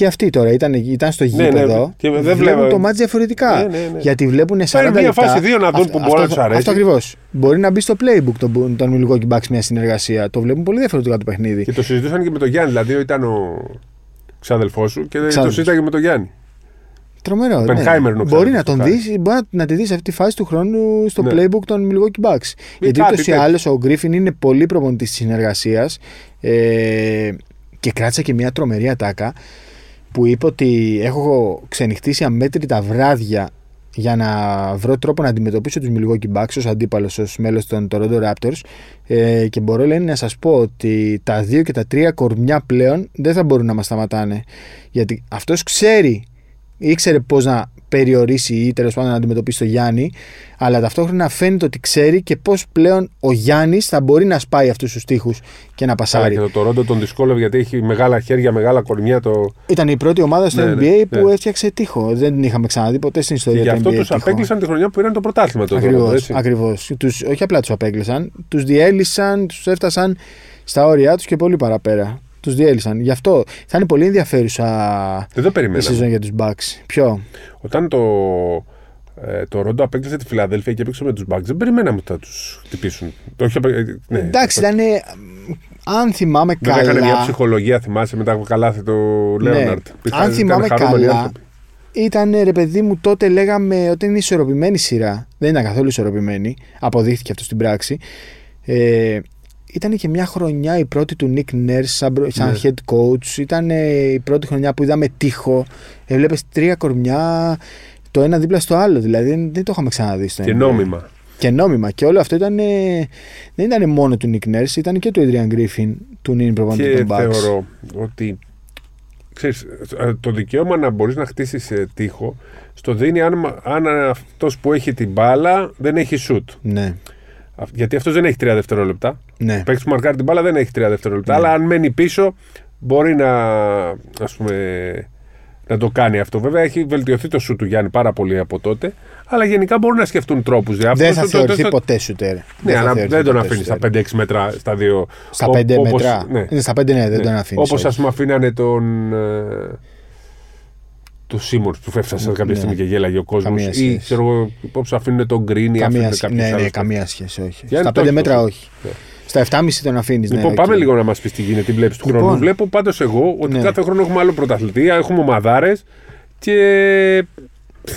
Speaker 1: Και αυτοί τώρα ήταν, ήταν στο
Speaker 2: Ναι, ναι,
Speaker 1: γήπεδο.
Speaker 2: και δεν
Speaker 1: βλέπουν
Speaker 2: βλέπω-
Speaker 1: το μάτς διαφορετικά.
Speaker 2: Ναι, ναι, ναι.
Speaker 1: Γιατί βλέπουν 40
Speaker 2: Παίρνουν μια
Speaker 1: λεπτά.
Speaker 2: φάση δύο να δουν
Speaker 1: Αυτό-
Speaker 2: που μπορεί να
Speaker 1: αυτό-
Speaker 2: τους αρέσει.
Speaker 1: Αυτό ακριβώς. Μπορεί να μπει στο playbook των, των Milwaukee Bucks μια συνεργασία. Το βλέπουν πολύ διαφορετικά το παιχνίδι.
Speaker 2: Και το συζητούσαν και με τον Γιάννη. Δηλαδή ήταν ο ξάδελφός σου και το
Speaker 1: Ξάδελφος.
Speaker 2: συζήταγε με τον Γιάννη.
Speaker 1: Τρομερό.
Speaker 2: Ο
Speaker 1: ναι.
Speaker 2: Oppenheimer είναι ο
Speaker 1: Μπορεί να
Speaker 2: ξάδερφος
Speaker 1: τον
Speaker 2: του
Speaker 1: δεις, μπορεί να- να τη δεις αυτή τη φάση του χρόνου στο
Speaker 2: Ναι.
Speaker 1: playbook των Milwaukee Bucks. Γιατί
Speaker 2: κάτι
Speaker 1: ούτως ή
Speaker 2: τέτοιο.
Speaker 1: άλλως ο Γκρίφιν είναι πολύ προπονητής της συνεργασίας ε, και κράτησε και μια τρομερή ατάκα που είπε ότι έχω ξενυχτήσει αμέτρητα βράδια για να βρω τρόπο να αντιμετωπίσω τους Milwaukee Bucks ως αντίπαλος, ως μέλος των Toronto Raptors ε, και μπορώ λένε να σας πω ότι τα δύο και τα τρία κορμιά πλέον δεν θα μπορούν να μας σταματάνε. Γιατί αυτός ξέρει ήξερε πώς να περιορίσει ή τέλος πάντων να αντιμετωπίσει το Γιάννη αλλά ταυτόχρονα φαίνεται ότι ξέρει και πώς πλέον ο Γιάννης θα μπορεί να σπάει αυτούς τους τοίχους και να
Speaker 2: Αλλά
Speaker 1: πασάρει.
Speaker 2: και το Toronto τον δυσκόλευε γιατί έχει μεγάλα χέρια, μεγάλα κορμιά. Το...
Speaker 1: Ήταν η πρώτη ομάδα στο
Speaker 2: Ναι,
Speaker 1: NBA
Speaker 2: ναι,
Speaker 1: που
Speaker 2: ναι.
Speaker 1: έφτιαξε τείχο. Δεν την είχαμε ξαναδεί ποτέ στην
Speaker 2: Και
Speaker 1: ιστορία
Speaker 2: γι'
Speaker 1: του
Speaker 2: αυτό
Speaker 1: NBA.
Speaker 2: τους
Speaker 1: τείχο.
Speaker 2: απέκλεισαν τη χρονιά που πήραν το πρωτάθλημα το Toronto.
Speaker 1: Ακριβώς,
Speaker 2: έτσι.
Speaker 1: ακριβώς. Τους, όχι απλά τους απέκλεισαν, τους διέλυσαν, τους έφτασαν στα όρια τους και πολύ παραπέρα. Τους διέλυσαν. Γι' αυτό θα είναι πολύ ενδιαφέρουσα
Speaker 2: Δεν το
Speaker 1: η
Speaker 2: περιμέναμε.
Speaker 1: σεζόν για τους Bucks. Ποιο;
Speaker 2: Όταν το, ε, το Ρόντο απέκτησε τη Φιλαδέλφια και έπαιξε με τους Bucks, δεν περιμέναμε ότι θα τους χτυπήσουν. Το είχε, ε, ναι.
Speaker 1: Εντάξει, ήταν. Αν θυμάμαι
Speaker 2: Βέβαια
Speaker 1: καλά.
Speaker 2: έκανε μια ψυχολογία, θυμάσαι, μετά από καλάθι του Λέοναρτ.
Speaker 1: Ναι. Αν θυμάμαι καλά, ήταν ρε παιδί μου τότε λέγαμε ότι είναι ισορροπημένη σειρά. Δεν ήταν καθόλου ισορροπημένη. Αποδείχθηκε αυτό στην πράξη. Ε, ήταν και μια χρονιά η πρώτη του Nick Nurse σαν, προ- σαν
Speaker 2: Ναι.
Speaker 1: head coach. Ήταν ε, η πρώτη χρονιά που είδαμε τείχο. Έβλεπες τρία κορμιά το ένα δίπλα στο άλλο. Δηλαδή δεν, δεν το είχαμε ξαναδεί στο
Speaker 2: Και
Speaker 1: NBA.
Speaker 2: νόμιμα.
Speaker 1: Και νόμιμα. Και όλο αυτό ήταν, ε, δεν ήταν μόνο του Nick Nurse, ήταν και του Adrian Griffin, του νυν προπονητή
Speaker 2: Και
Speaker 1: των Bucks.
Speaker 2: θεωρώ ότι ξέρεις, ε, το δικαίωμα να μπορείς να χτίσεις ε, τείχο στο δίνει αν, αν αυτός που έχει την μπάλα δεν έχει σουτ.
Speaker 1: Ναι,
Speaker 2: Αυ- Γιατί αυτός δεν έχει τρία δευτερόλεπτα.
Speaker 1: ναι.
Speaker 2: Ο παίκτης που μαρκάρει την μπάλα δεν έχει τρία δευτερόλεπτα.
Speaker 1: Ναι.
Speaker 2: Αλλά αν μένει πίσω μπορεί να, ας πούμε, να το κάνει αυτό. Βέβαια έχει βελτιωθεί το σουτ του Γιάννη πάρα πολύ από τότε. Αλλά γενικά μπορούν να σκεφτούν τρόπους διάφορους.
Speaker 1: Δεν θα
Speaker 2: Το- το-
Speaker 1: θεωρηθεί
Speaker 2: το-
Speaker 1: ποτέ σουτέρ.
Speaker 2: Ναι,
Speaker 1: θα
Speaker 2: αλλά
Speaker 1: θεωρηθεί
Speaker 2: δεν τον
Speaker 1: ποτέ
Speaker 2: αφήνεις στα
Speaker 1: σουτέρ.
Speaker 2: 5-6 μέτρα στα δύο.
Speaker 1: Στα
Speaker 2: Ό-
Speaker 1: 5
Speaker 2: όπως-
Speaker 1: μέτρα.
Speaker 2: Ναι.
Speaker 1: Είναι στα 5 ναι, δεν τον αφήνεις.
Speaker 2: Όπως ας πούμε αφήνανε τον. Ε, του Σίμορ που φεύγανε κάποια
Speaker 1: Ναι.
Speaker 2: στιγμή και γέλαγε ο κόσμος.
Speaker 1: Καμία
Speaker 2: Ή
Speaker 1: σχέση.
Speaker 2: ξέρω εγώ πώ αφήνουν τον Green ή
Speaker 1: Καμία,
Speaker 2: αφήνουν
Speaker 1: σχέ-
Speaker 2: κάποιου
Speaker 1: ναι, ναι,
Speaker 2: άλλου.
Speaker 1: καμία σχέση, όχι.
Speaker 2: Γιάννη,
Speaker 1: Στα
Speaker 2: το
Speaker 1: 5
Speaker 2: έχεις
Speaker 1: μέτρα
Speaker 2: το
Speaker 1: όχι.
Speaker 2: Ναι.
Speaker 1: Στα 7,5 τον αφήνεις.
Speaker 2: Λοιπόν, πάμε λίγο να μας πεις τι γίνεται, τι βλέπει του
Speaker 1: Λοιπόν.
Speaker 2: χρόνου. Βλέπω πάντως εγώ ότι
Speaker 1: Ναι.
Speaker 2: κάθε χρόνο έχουμε άλλο πρωταθλητή, έχουμε ομαδάρες και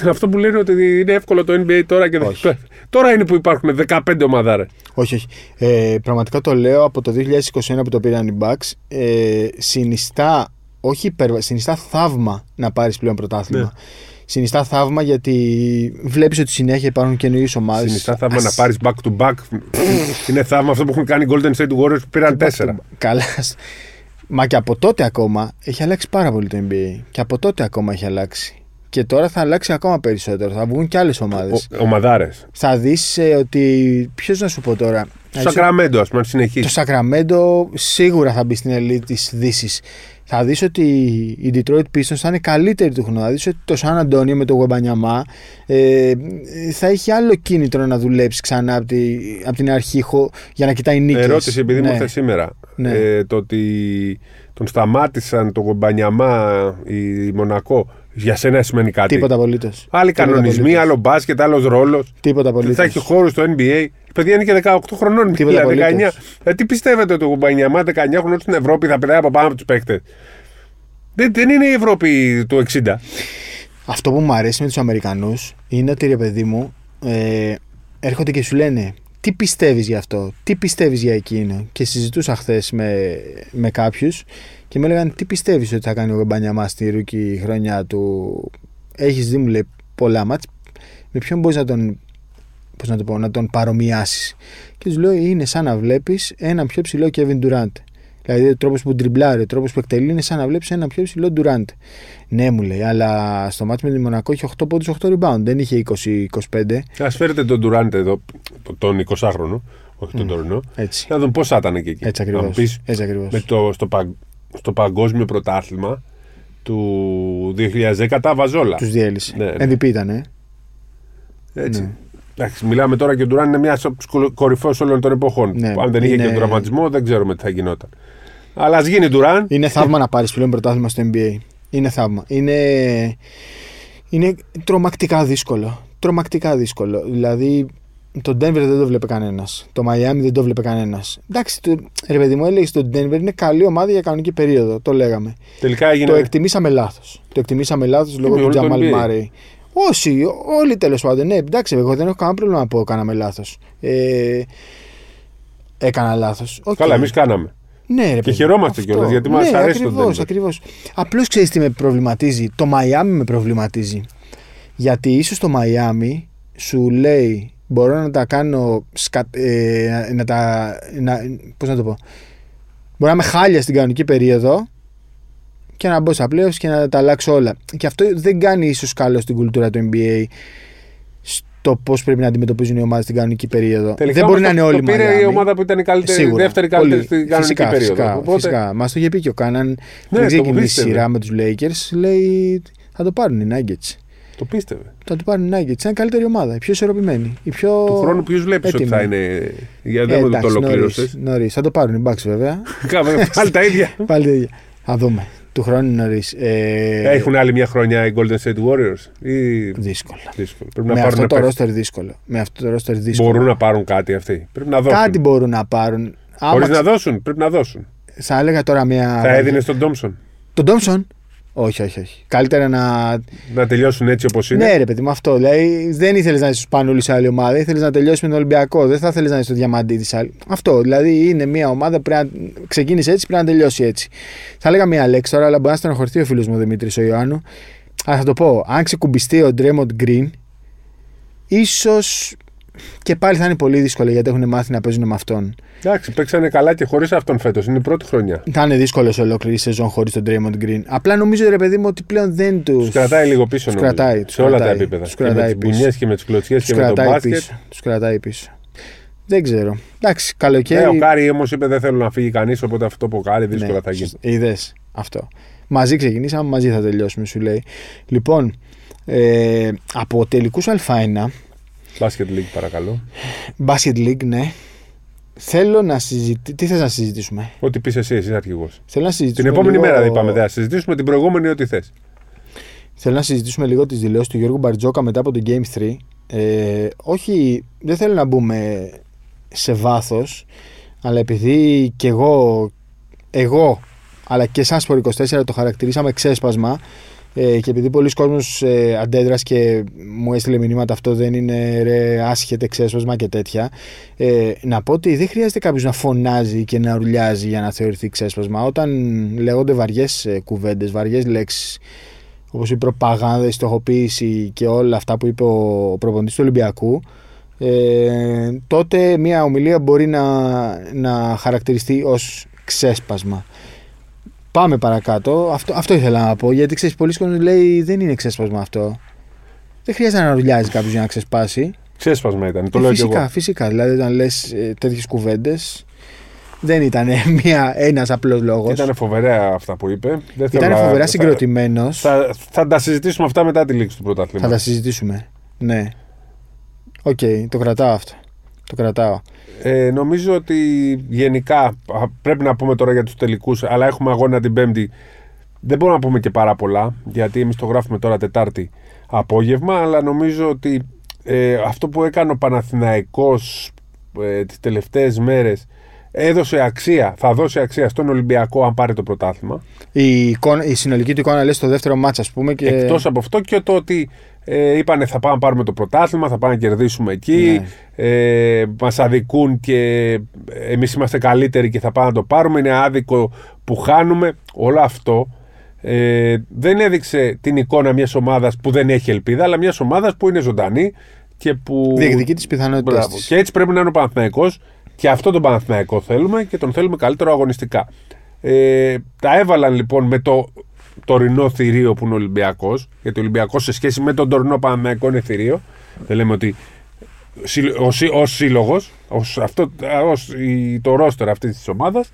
Speaker 2: αυτό που λένε ότι είναι εύκολο το NBA τώρα και δεν.
Speaker 1: Όχι.
Speaker 2: Τώρα είναι που υπάρχουν 15 ομαδάρες.
Speaker 1: Όχι, όχι. Ε, πραγματικά το λέω από το 2021 που το πήραν οι Bucks. Ε, συνιστά, όχι υπερβα... συνιστά θαύμα να πάρεις πλέον πρωτάθλημα.
Speaker 2: Ναι.
Speaker 1: Συνιστά θαύμα γιατί βλέπεις ότι συνέχεια υπάρχουν καινούριε ομάδες.
Speaker 2: Συνιστά θαύμα να πάρεις back to back. είναι θαύμα αυτό που έχουν κάνει οι Golden State Warriors που πήραν 4.
Speaker 1: Καλά. Μα και από τότε ακόμα έχει αλλάξει πάρα πολύ το NBA. Και από τότε ακόμα έχει αλλάξει. Και τώρα θα αλλάξει ακόμα περισσότερο. Θα βγουν και άλλες ομάδες.
Speaker 2: Ομαδάρες.
Speaker 1: Θα δεις ότι. Ποιος να σου πω τώρα.
Speaker 2: Το
Speaker 1: Να δεις
Speaker 2: Σακραμέντο, ας πούμε, αν
Speaker 1: Το
Speaker 2: συνεχίσει.
Speaker 1: Σακραμέντο σίγουρα θα μπει στην ελίτ της Δύσης. Θα δεις ότι οι Detroit Pistons θα είναι καλύτεροι του χρόνου. Θα δεις ότι το Σαν Αντώνιο με το Γουεμπανιαμά ε, θα έχει άλλο κίνητρο να δουλέψει ξανά από, τη, απ' την αρχή χω- για να κοιτάει νίκες.
Speaker 2: Ερώτηση, επειδή μου
Speaker 1: Ναι.
Speaker 2: ήρθε σήμερα.
Speaker 1: Ναι.
Speaker 2: Ε, το ότι τον σταμάτησαν το Γομπανιαμά η Μονακό, για σένα σημαίνει κάτι.
Speaker 1: Τίποτα απολύτως.
Speaker 2: Άλλοι κανονισμοί, άλλο μπάσκετ, άλλος ρόλος.
Speaker 1: Τίποτα απολύτως.
Speaker 2: Θα έχει χώρο στο NBA. Η παιδιά είναι και 18 χρονών.
Speaker 1: Τίποτα
Speaker 2: μιλά, 19.
Speaker 1: απολύτως.
Speaker 2: Ε, τι πιστεύετε ότι ο Γομπανιαμά 19 χρονών στην Ευρώπη θα περνάει από πάνω από τους παίκτες; Δεν, δεν είναι η Ευρώπη του 60.
Speaker 1: Αυτό που μου αρέσει με τους Αμερικανούς είναι ότι ρε παιδί μου ε, έρχονται και σου λένε τι πιστεύεις για αυτό, τι πιστεύεις για εκείνο; Και συζητούσα χθες με, με κάποιους και με έλεγαν τι πιστεύεις ότι θα κάνει ο Γαμπανιαμά στη ρούκη χρονιά του; Έχεις δει, μου λέει, πολλά μάτς. Με ποιον μπορείς να τον, πώς να το πω, να τον παρομοιάσεις; Και τους λέω είναι σαν να βλέπεις έναν πιο ψηλό Kevin Durant. Δηλαδή ο τρόπος που τριμπλάρει, ο τρόπος που εκτελεί είναι σαν να βλέπεις έναν πιο ψηλό Durant. Ναι, μου λέει, αλλά στο μάτι με τη Μονακό είχε 8 πόντους, 8 rebound. Δεν είχε 20-25.
Speaker 2: Α φέρετε τον Ντουράντε εδώ, τον 20χρονο, όχι τον τωρινό.
Speaker 1: Έτσι.
Speaker 2: Να δουν πώς θα ήταν και εκεί.
Speaker 1: Έτσι
Speaker 2: Να μου
Speaker 1: ακριβώς.
Speaker 2: πεις,
Speaker 1: Έτσι ακριβώς.
Speaker 2: με το, στο, πα- στο παγκόσμιο πρωτάθλημα του 2010 τα βαζόλα.
Speaker 1: Τους διέλυσε.
Speaker 2: Ναι, ναι.
Speaker 1: MVP ήταν, ε.
Speaker 2: Έτσι.
Speaker 1: Ναι.
Speaker 2: Εντάξει, μιλάμε τώρα και ο Ντουράν είναι μια από του κορυφαίου όλων των εποχών.
Speaker 1: Ναι,
Speaker 2: Αν δεν είχε
Speaker 1: είναι-
Speaker 2: και τον τραυματισμό, δεν ξέρουμε τι θα γινόταν. Αλλά ας γίνει Ντουράν.
Speaker 1: Είναι θαύμα να πάρεις πλέον πρωτάθλημα στο NBA. Είναι θαύμα. Είναι, είναι τρομακτικά δύσκολο. Τρομακτικά δύσκολο. Δηλαδή, το Denver δεν το βλέπει κανένας. Το Miami δεν το βλέπει κανένας. Εντάξει, το, ρε παιδί μου, έλεγες το Denver είναι καλή ομάδα για κανονική περίοδο. Το λέγαμε.
Speaker 2: Τελικά έγινε.
Speaker 1: Το εκτιμήσαμε λάθος. Το εκτιμήσαμε λάθος λόγω
Speaker 2: με
Speaker 1: του
Speaker 2: όλο το
Speaker 1: Τζαμάλ
Speaker 2: NBA.
Speaker 1: Μάρεϊ. Όσοι, όλοι τέλος πάντων. Ναι, εντάξει, εγώ δεν έχω κανένα πρόβλημα να πω κάναμε λάθος. Ε, έκανα λάθος.
Speaker 2: Καλά, εμείς κάναμε.
Speaker 1: Ναι, ρε, παιδί,
Speaker 2: χαιρόμαστε
Speaker 1: αυτό.
Speaker 2: κιόλας, γιατί μας
Speaker 1: ναι,
Speaker 2: αρέσει το
Speaker 1: ακριβώς,
Speaker 2: Denver.
Speaker 1: Ακριβώς. Απλώς ξέρεις τι με προβληματίζει. Το Μαϊάμι με προβληματίζει. Γιατί ίσως το Μαϊάμι σου λέει μπορώ να τα κάνω σκα, ε, να τα, να, πώς να το πω μπορώ να είμαι χάλια στην κανονική περίοδο και να μπω στα playoffs και να τα αλλάξω όλα και αυτό δεν κάνει ίσως καλό στην κουλτούρα του NBA στο πώς πρέπει να αντιμετωπίζουν οι ομάδες στην κανονική περίοδο
Speaker 2: Τελικά
Speaker 1: δεν μπορεί
Speaker 2: όμως
Speaker 1: να
Speaker 2: το-
Speaker 1: είναι όλοι
Speaker 2: Το πήρε η
Speaker 1: Μαϊάμι.
Speaker 2: ομάδα που ήταν η καλύτερη, η
Speaker 1: Σίγουρα.
Speaker 2: δεύτερη καλύτερη
Speaker 1: Πολύ.
Speaker 2: στην κανονική
Speaker 1: φυσικά,
Speaker 2: περίοδο.
Speaker 1: Φυσικά,
Speaker 2: Οπότε,
Speaker 1: φυσικά. Μα το είχε πει και ο Κάναν.
Speaker 2: Ναι,
Speaker 1: πριν
Speaker 2: το
Speaker 1: ξεκινήσει η
Speaker 2: πίστευε.
Speaker 1: σειρά με τους Lakers. Λέει θα το πάρουν οι Nuggets.
Speaker 2: Το πίστευε.
Speaker 1: Θα το πάρουν οι Nuggets. Είναι η καλύτερη ομάδα. Η πιο ισορροπημένη. Η πιο...
Speaker 2: Του χρόνου ποιου βλέπεις ότι
Speaker 1: έτοιμη.
Speaker 2: θα είναι; Για δεν
Speaker 1: Ε,
Speaker 2: μου το
Speaker 1: εντάξει,
Speaker 2: ολοκλήρωσες.
Speaker 1: νωρίς, νωρίς. Θα το πάρουν οι Bucks βέβαια.
Speaker 2: Κάμε πάλι τα ίδια.
Speaker 1: Πάλι τα ίδια. Θα δούμε. Του χρόνου είναι νωρίς. Ε,
Speaker 2: Έχουν άλλη μια χρονιά οι Golden State Warriors. Ή...
Speaker 1: Δύσκολο.
Speaker 2: Δύσκολο. Πρέπει
Speaker 1: Με
Speaker 2: να
Speaker 1: αυτό
Speaker 2: πάρουν
Speaker 1: το
Speaker 2: παίκτες.
Speaker 1: ρόστερ δύσκολο. Με αυτό το ρόστερ δύσκολο.
Speaker 2: Μπορούν να πάρουν κάτι αυτοί. Πρέπει να δώσουν.
Speaker 1: Κάτι μπορούν να πάρουν. Άμα
Speaker 2: Χωρί
Speaker 1: ξε-
Speaker 2: να δώσουν. Πρέπει να δώσουν.
Speaker 1: Θα έλεγα τώρα μια.
Speaker 2: Θα έδινε στον Τόμψον
Speaker 1: Τον Τόμψον. Όχι, όχι, όχι. Καλύτερα να.
Speaker 2: να τελειώσουν έτσι όπως είναι.
Speaker 1: Ναι, ρε παιδί μου, αυτό. Δηλαδή δεν ήθελες να είσαι στου Πανούλης σε άλλη ομάδα. Ήθελες να τελειώσεις με τον Ολυμπιακό. Δεν θα ήθελε να είσαι στο Διαμαντή της άλλη. Αυτό. Δηλαδή είναι μια ομάδα που πρέπει να ξεκίνησε έτσι, πρέπει να τελειώσει έτσι. Θα έλεγα μια λέξη τώρα, αλλά μπορεί να στενοχωρηθεί ο φίλος μου ο Δημήτρης ο Ιωάννου. Αλλά θα το πω. Αν ξεκουμπιστεί ο Ντρέμοντ Green, ίσως και πάλι θα είναι πολύ δύσκολο γιατί έχουν μάθει να παίζουν με αυτόν.
Speaker 2: Εντάξει, παίξανε καλά και χωρίς αυτόν φέτος. Είναι η πρώτη χρονιά.
Speaker 1: Θα είναι δύσκολο σε ολόκληρη σεζόν χωρίς τον Draymond Green. Απλά νομίζω ρε παιδί μου ότι πλέον δεν του.
Speaker 2: Τους κρατάει λίγο πίσω
Speaker 1: Τους
Speaker 2: νομίζω.
Speaker 1: κρατάει, τους
Speaker 2: σε όλα τα
Speaker 1: κρατάει,
Speaker 2: επίπεδα.
Speaker 1: τους
Speaker 2: Και με
Speaker 1: κρατάει
Speaker 2: τις
Speaker 1: πίσω.
Speaker 2: μπουνιές και με τις κλωτσιές
Speaker 1: Τους
Speaker 2: και με το
Speaker 1: κρατάει
Speaker 2: μπάσκετ.
Speaker 1: πίσω. Τους κρατάει πίσω. Δεν ξέρω. Εντάξει,
Speaker 2: Ναι,
Speaker 1: καλοκαίρι.
Speaker 2: ο Κάρι όμως είπε δεν θέλω να φύγει κανείς, οπότε αυτό που ο Κάρι δύσκολα θα γίνει.
Speaker 1: Είδες αυτό. Μαζί ξεκινήσαμε, μαζί θα τελειώσουμε, σου λέει. Λοιπόν, ε, από τελικούς Α1,
Speaker 2: Basket League παρακαλώ.
Speaker 1: Basket League, ναι. Θέλω να συζητήσουμε. Τι θες να συζητήσουμε;
Speaker 2: Ό,τι πεις εσύ, εσύ αρχηγός.
Speaker 1: Θέλω να
Speaker 2: Την
Speaker 1: συζητήσουμε.
Speaker 2: επόμενη
Speaker 1: λίγο...
Speaker 2: μέρα δεν είπαμε, δεν θα συζητήσουμε την προηγούμενη ό,τι θες.
Speaker 1: Θέλω να συζητήσουμε λίγο τις δηλώσεις του Γιώργου Μπαρτζόκα μετά από το Game 3. Ε, όχι, δεν θέλω να μπούμε σε βάθος, αλλά επειδή και εγώ, εγώ αλλά και σαν Σπορ 24 το χαρακτηρίσαμε ξέσπασμα ε, και επειδή πολλοί κόσμος ε, αντέδρασε και μου έστειλε μηνύματα αυτό δεν είναι ρε άσχετε ξέσπασμα και τέτοια ε, να πω ότι δεν χρειάζεται κάποιος να φωνάζει και να ρουλιάζει για να θεωρηθεί ξέσπασμα όταν λέγονται βαριές ε, κουβέντες, βαριές λέξεις όπως η προπαγάνδα, η στοχοποίηση και όλα αυτά που είπε ο προπονητής του Ολυμπιακού ε, τότε μια ομιλία μπορεί να, να χαρακτηριστεί ως ξέσπασμα. Πάμε παρακάτω. Αυτό, αυτό ήθελα να πω γιατί ξέρεις πολλοί κόσμοι λέει δεν είναι ξέσπασμα αυτό. Δεν χρειάζεται να ρουλιάζει κάποιος για να ξεσπάσει.
Speaker 2: Ξέσπασμα ήταν, το
Speaker 1: Ε,
Speaker 2: λέω και
Speaker 1: φυσικά,
Speaker 2: εγώ.
Speaker 1: φυσικά. Δηλαδή όταν λες ε, τέτοιες κουβέντες δεν ήταν μια, ένας απλός λόγος.
Speaker 2: Ήταν φοβερά αυτά που είπε. Δεν θέλω
Speaker 1: Ήταν
Speaker 2: να-
Speaker 1: φοβερά
Speaker 2: θα-
Speaker 1: συγκροτημένος.
Speaker 2: Θα, θα τα συζητήσουμε αυτά μετά τη λήξη του
Speaker 1: Θα
Speaker 2: πρωταθλήματος.
Speaker 1: τα συζητήσουμε. Ναι. Οκ, το κρατάω αυτό. Το κρατάω.
Speaker 2: Ε, νομίζω ότι γενικά α, πρέπει να πούμε τώρα για τους τελικούς αλλά έχουμε αγώνα την Πέμπτη. Δεν μπορούμε να πούμε και πάρα πολλά γιατί εμείς το γράφουμε τώρα Τετάρτη απόγευμα αλλά νομίζω ότι ε, αυτό που έκανε ο Παναθηναϊκός ε, τις τελευταίες μέρες έδωσε αξία, θα δώσει αξία στον Ολυμπιακό αν πάρει το πρωτάθλημα.
Speaker 1: Η, εικόνα, η συνολική του εικόνα λέει στο δεύτερο μάτς ας πούμε και...
Speaker 2: Εκτός από αυτό και το ότι ε, είπανε θα πάμε να πάρουμε το πρωτάθλημα, θα πάμε να κερδίσουμε εκεί, ε, μας αδικούν και εμείς είμαστε καλύτεροι και θα πάμε να το πάρουμε, είναι άδικο που χάνουμε, όλο αυτό ε, δεν έδειξε την εικόνα μιας ομάδας που δεν έχει ελπίδα, αλλά μιας ομάδας που είναι ζωντανή και που...
Speaker 1: Διεκδικεί τις πιθανότητες
Speaker 2: Μπράβο.
Speaker 1: της.
Speaker 2: Και έτσι πρέπει να είναι ο Παναθηναϊκός και αυτό τον Παναθηναϊκό θέλουμε και τον θέλουμε καλύτερο αγωνιστικά. Ε, τα έβαλαν λοιπόν με το τωρινό θηρίο που είναι ο Ολυμπιακός, γιατί ο Ολυμπιακός σε σχέση με τον τωρινό Παναθηναϊκό είναι θηρίο. Δεν λέμε ότι συ- ο, συ- ως σύλλογος, ως αυτό, ως η- το ρόστερ αυτής της ομάδας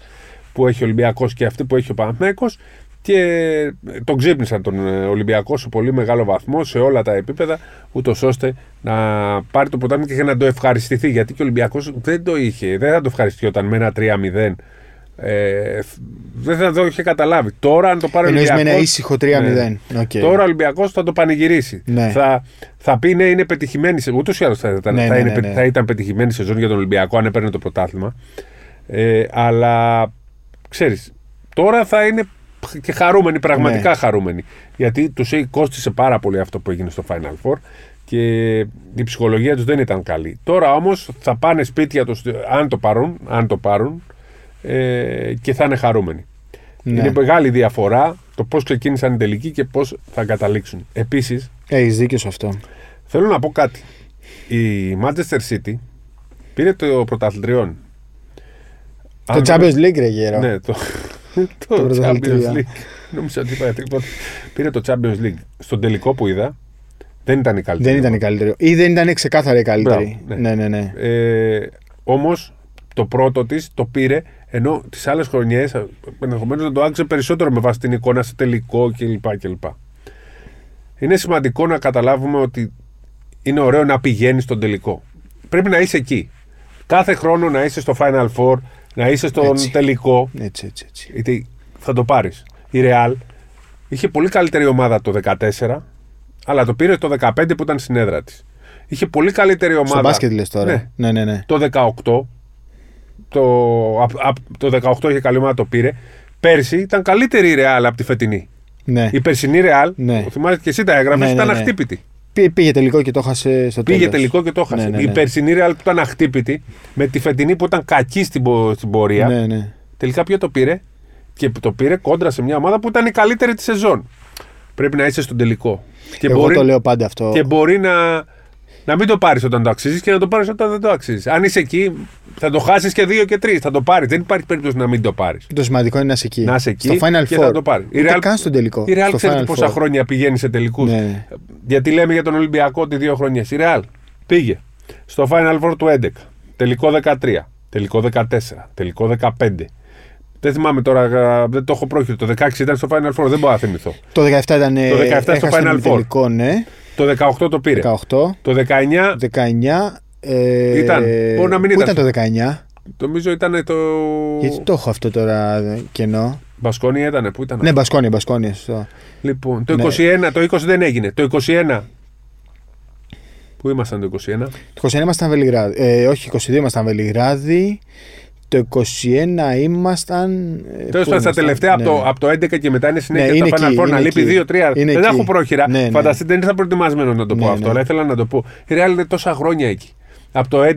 Speaker 2: που έχει ο Ολυμπιακός και αυτή που έχει ο Παναθηναϊκός και τον ξύπνησαν τον ε, Ολυμπιακό σε πολύ μεγάλο βαθμό σε όλα τα επίπεδα ούτως ώστε να πάρει το πρωτάθλημα και να το ευχαριστηθεί γιατί και ο Ολυμπιακός δεν το είχε, δεν θα το ευχαριστιόταν με ένα 3-0 ε, δεν θα το είχε καταλάβει. Τώρα, αν το πάρει ο
Speaker 1: Εννοείς με ένα
Speaker 2: Ολυμπιακός-
Speaker 1: ήσυχο 3-0.
Speaker 2: ναι.
Speaker 1: Οκ.
Speaker 2: Τώρα ο Ολυμπιακός θα το πανηγυρίσει.
Speaker 1: Ναι.
Speaker 2: Θα, θα πει ναι, είναι πετυχημένη. σε- Ούτως ή άλλως θα, ήταν-
Speaker 1: Ναι,
Speaker 2: θα,
Speaker 1: ναι,
Speaker 2: είναι
Speaker 1: ναι,
Speaker 2: πε-
Speaker 1: ναι.
Speaker 2: θα ήταν πετυχημένη σεζόν για τον Ολυμπιακό αν έπαιρνε το πρωτάθλημα. Ε, αλλά ξέρεις, τώρα θα είναι και χαρούμενοι, πραγματικά
Speaker 1: Ναι.
Speaker 2: χαρούμενοι. Γιατί τους κόστησε πάρα πολύ αυτό που έγινε στο Final Four και η ψυχολογία τους δεν ήταν καλή. Τώρα όμως θα πάνε σπίτια τους, αν το πάρουν, αν το πάρουν ε, και θα είναι χαρούμενοι.
Speaker 1: Ναι.
Speaker 2: Είναι μεγάλη διαφορά το πώς ξεκίνησαν οι τελικοί και πώς θα καταλήξουν. Επίσης,
Speaker 1: Έχεις δίκιο σε αυτό.
Speaker 2: θέλω να πω κάτι. Η Manchester City πήρε το πρωταθλητριόν.
Speaker 1: Το
Speaker 2: Αν
Speaker 1: Champions League ρε γέρο.
Speaker 2: Ναι, το, το,
Speaker 1: Το
Speaker 2: Champions
Speaker 1: πρωταθλητρία.
Speaker 2: League. Νόμιζα ότι είπα τίποτα. Πήρε το Champions League. Στον τελικό που είδα δεν ήταν η καλύτερη.
Speaker 1: Δεν ήταν η καλύτερη. Ή δεν ήταν ξεκάθαρα η καλύτερη.
Speaker 2: Μπράβο,
Speaker 1: ναι, ναι, ναι.
Speaker 2: Ε, Όμως το πρώτο της το πήρε ενώ τις άλλες χρονιές ενδεχομένως να το άξιζε περισσότερο με βάση την εικόνα σε τελικό κλπ. κλπ. είναι σημαντικό να καταλάβουμε ότι είναι ωραίο να πηγαίνεις στον τελικό. Πρέπει να είσαι εκεί. Κάθε χρόνο να είσαι στο Final Four, να είσαι στον
Speaker 1: Έτσι.
Speaker 2: τελικό.
Speaker 1: Έτσι, έτσι, έτσι.
Speaker 2: Γιατί θα το πάρεις. Η Real είχε πολύ καλύτερη ομάδα το 14, αλλά το πήρε το 15 που ήταν στην έδρα της. Είχε πολύ καλύτερη ομάδα.
Speaker 1: Στο μπάσκετ λες τώρα.
Speaker 2: Ναι.
Speaker 1: Ναι, ναι, ναι.
Speaker 2: Το 18. Το, απ- απ- το 18 είχε καλή ομάδα, το πήρε. Πέρσι ήταν καλύτερη η Real από τη φετινή.
Speaker 1: ναι.
Speaker 2: Η περσινή Real,
Speaker 1: Ναι.
Speaker 2: θυμάσαι και εσύ τα έγραφες,
Speaker 1: Ναι, ναι,
Speaker 2: ήταν
Speaker 1: ναι.
Speaker 2: αχτύπητη.
Speaker 1: Πή- Πήγε τελικό και το έχασε στο
Speaker 2: Πήγε
Speaker 1: τέλος.
Speaker 2: τελικό και το έχασε.
Speaker 1: Ναι, ναι,
Speaker 2: Η
Speaker 1: ναι.
Speaker 2: περσινή Real που ήταν αχτύπητη, με τη φετινή που ήταν κακή στην, πο- στην πορεία,
Speaker 1: Ναι, ναι.
Speaker 2: τελικά ποιο το πήρε; Και το πήρε κόντρα σε μια ομάδα που ήταν η καλύτερη της σεζόν. Πρέπει να είσαι στον τελικό. Και
Speaker 1: Εγώ
Speaker 2: μπορεί,
Speaker 1: το λέω πάντα αυτό.
Speaker 2: και μπορεί να, να μην το πάρεις όταν το αξίζεις και να το πάρεις όταν δεν το αξίζεις. Αν είσαι εκεί, θα το χάσεις και δύο και τρεις. Θα το πάρεις. Δεν υπάρχει περίπτωση να μην το πάρεις.
Speaker 1: Το σημαντικό είναι να είσαι εκεί.
Speaker 2: Να είσαι εκεί
Speaker 1: Στο Final
Speaker 2: και
Speaker 1: Four.
Speaker 2: θα το πάρεις. Η
Speaker 1: Ούτε
Speaker 2: Real-
Speaker 1: καν στον τελικό.
Speaker 2: Η Real
Speaker 1: Στο
Speaker 2: ξέρετε
Speaker 1: Final
Speaker 2: πόσα
Speaker 1: Four.
Speaker 2: χρόνια πηγαίνει σε τελικούς.
Speaker 1: Ναι.
Speaker 2: Γιατί λέμε για τον Ολυμπιακό ότι δύο χρονιέ. Η Real πήγε στο Final Four του 11, τελικό 13, τελικό 14, τελικό 15. Δεν θυμάμαι τώρα, α, δεν το έχω πρόχειρο. Το 16 ήταν στο Final Four, δεν μπορώ να θυμηθώ.
Speaker 1: Το 17 ήταν.
Speaker 2: Το 17 στο Final Four.
Speaker 1: Τελικό, ναι.
Speaker 2: Το 18 το πήρε.
Speaker 1: 18.
Speaker 2: Το 19,
Speaker 1: 19. Ε,
Speaker 2: Ήταν. Μπορεί να μην
Speaker 1: πού
Speaker 2: ήταν.
Speaker 1: ήταν το 19.
Speaker 2: νομίζω ήταν το.
Speaker 1: Γιατί το έχω αυτό τώρα ε, κενό.
Speaker 2: Μπασκόνια ήταν, πού ήταν.
Speaker 1: Ναι, Μπασκόνια, Μπασκόνια. σωστό.
Speaker 2: Λοιπόν, το
Speaker 1: Ναι.
Speaker 2: 21, το 20 δεν έγινε. Το 21. Πού ήμασταν το 21.
Speaker 1: Το 21 ήμασταν Βελιγράδι. Ε, όχι, 22 ήμασταν Βελιγράδι. Το 21 ήμασταν. ε,
Speaker 2: Τέλος
Speaker 1: πού
Speaker 2: πάντων, στα
Speaker 1: ήμασταν;
Speaker 2: τελευταία από,
Speaker 1: Ναι.
Speaker 2: το, από το 11 και μετά είναι συνέχεια
Speaker 1: Ναι, είναι
Speaker 2: τα Final
Speaker 1: εκεί,
Speaker 2: Four να
Speaker 1: είναι
Speaker 2: λείπει
Speaker 1: εκεί.
Speaker 2: 2-3.
Speaker 1: Είναι
Speaker 2: Δεν
Speaker 1: εκεί.
Speaker 2: έχω πρόχειρα.
Speaker 1: Ναι, ναι.
Speaker 2: Φανταστείτε, δεν ήρθα προετοιμασμένο να το πω
Speaker 1: Ναι,
Speaker 2: αυτό,
Speaker 1: ναι.
Speaker 2: αλλά ήθελα να το πω. Η Real είναι τόσα χρόνια εκεί. Από το 11.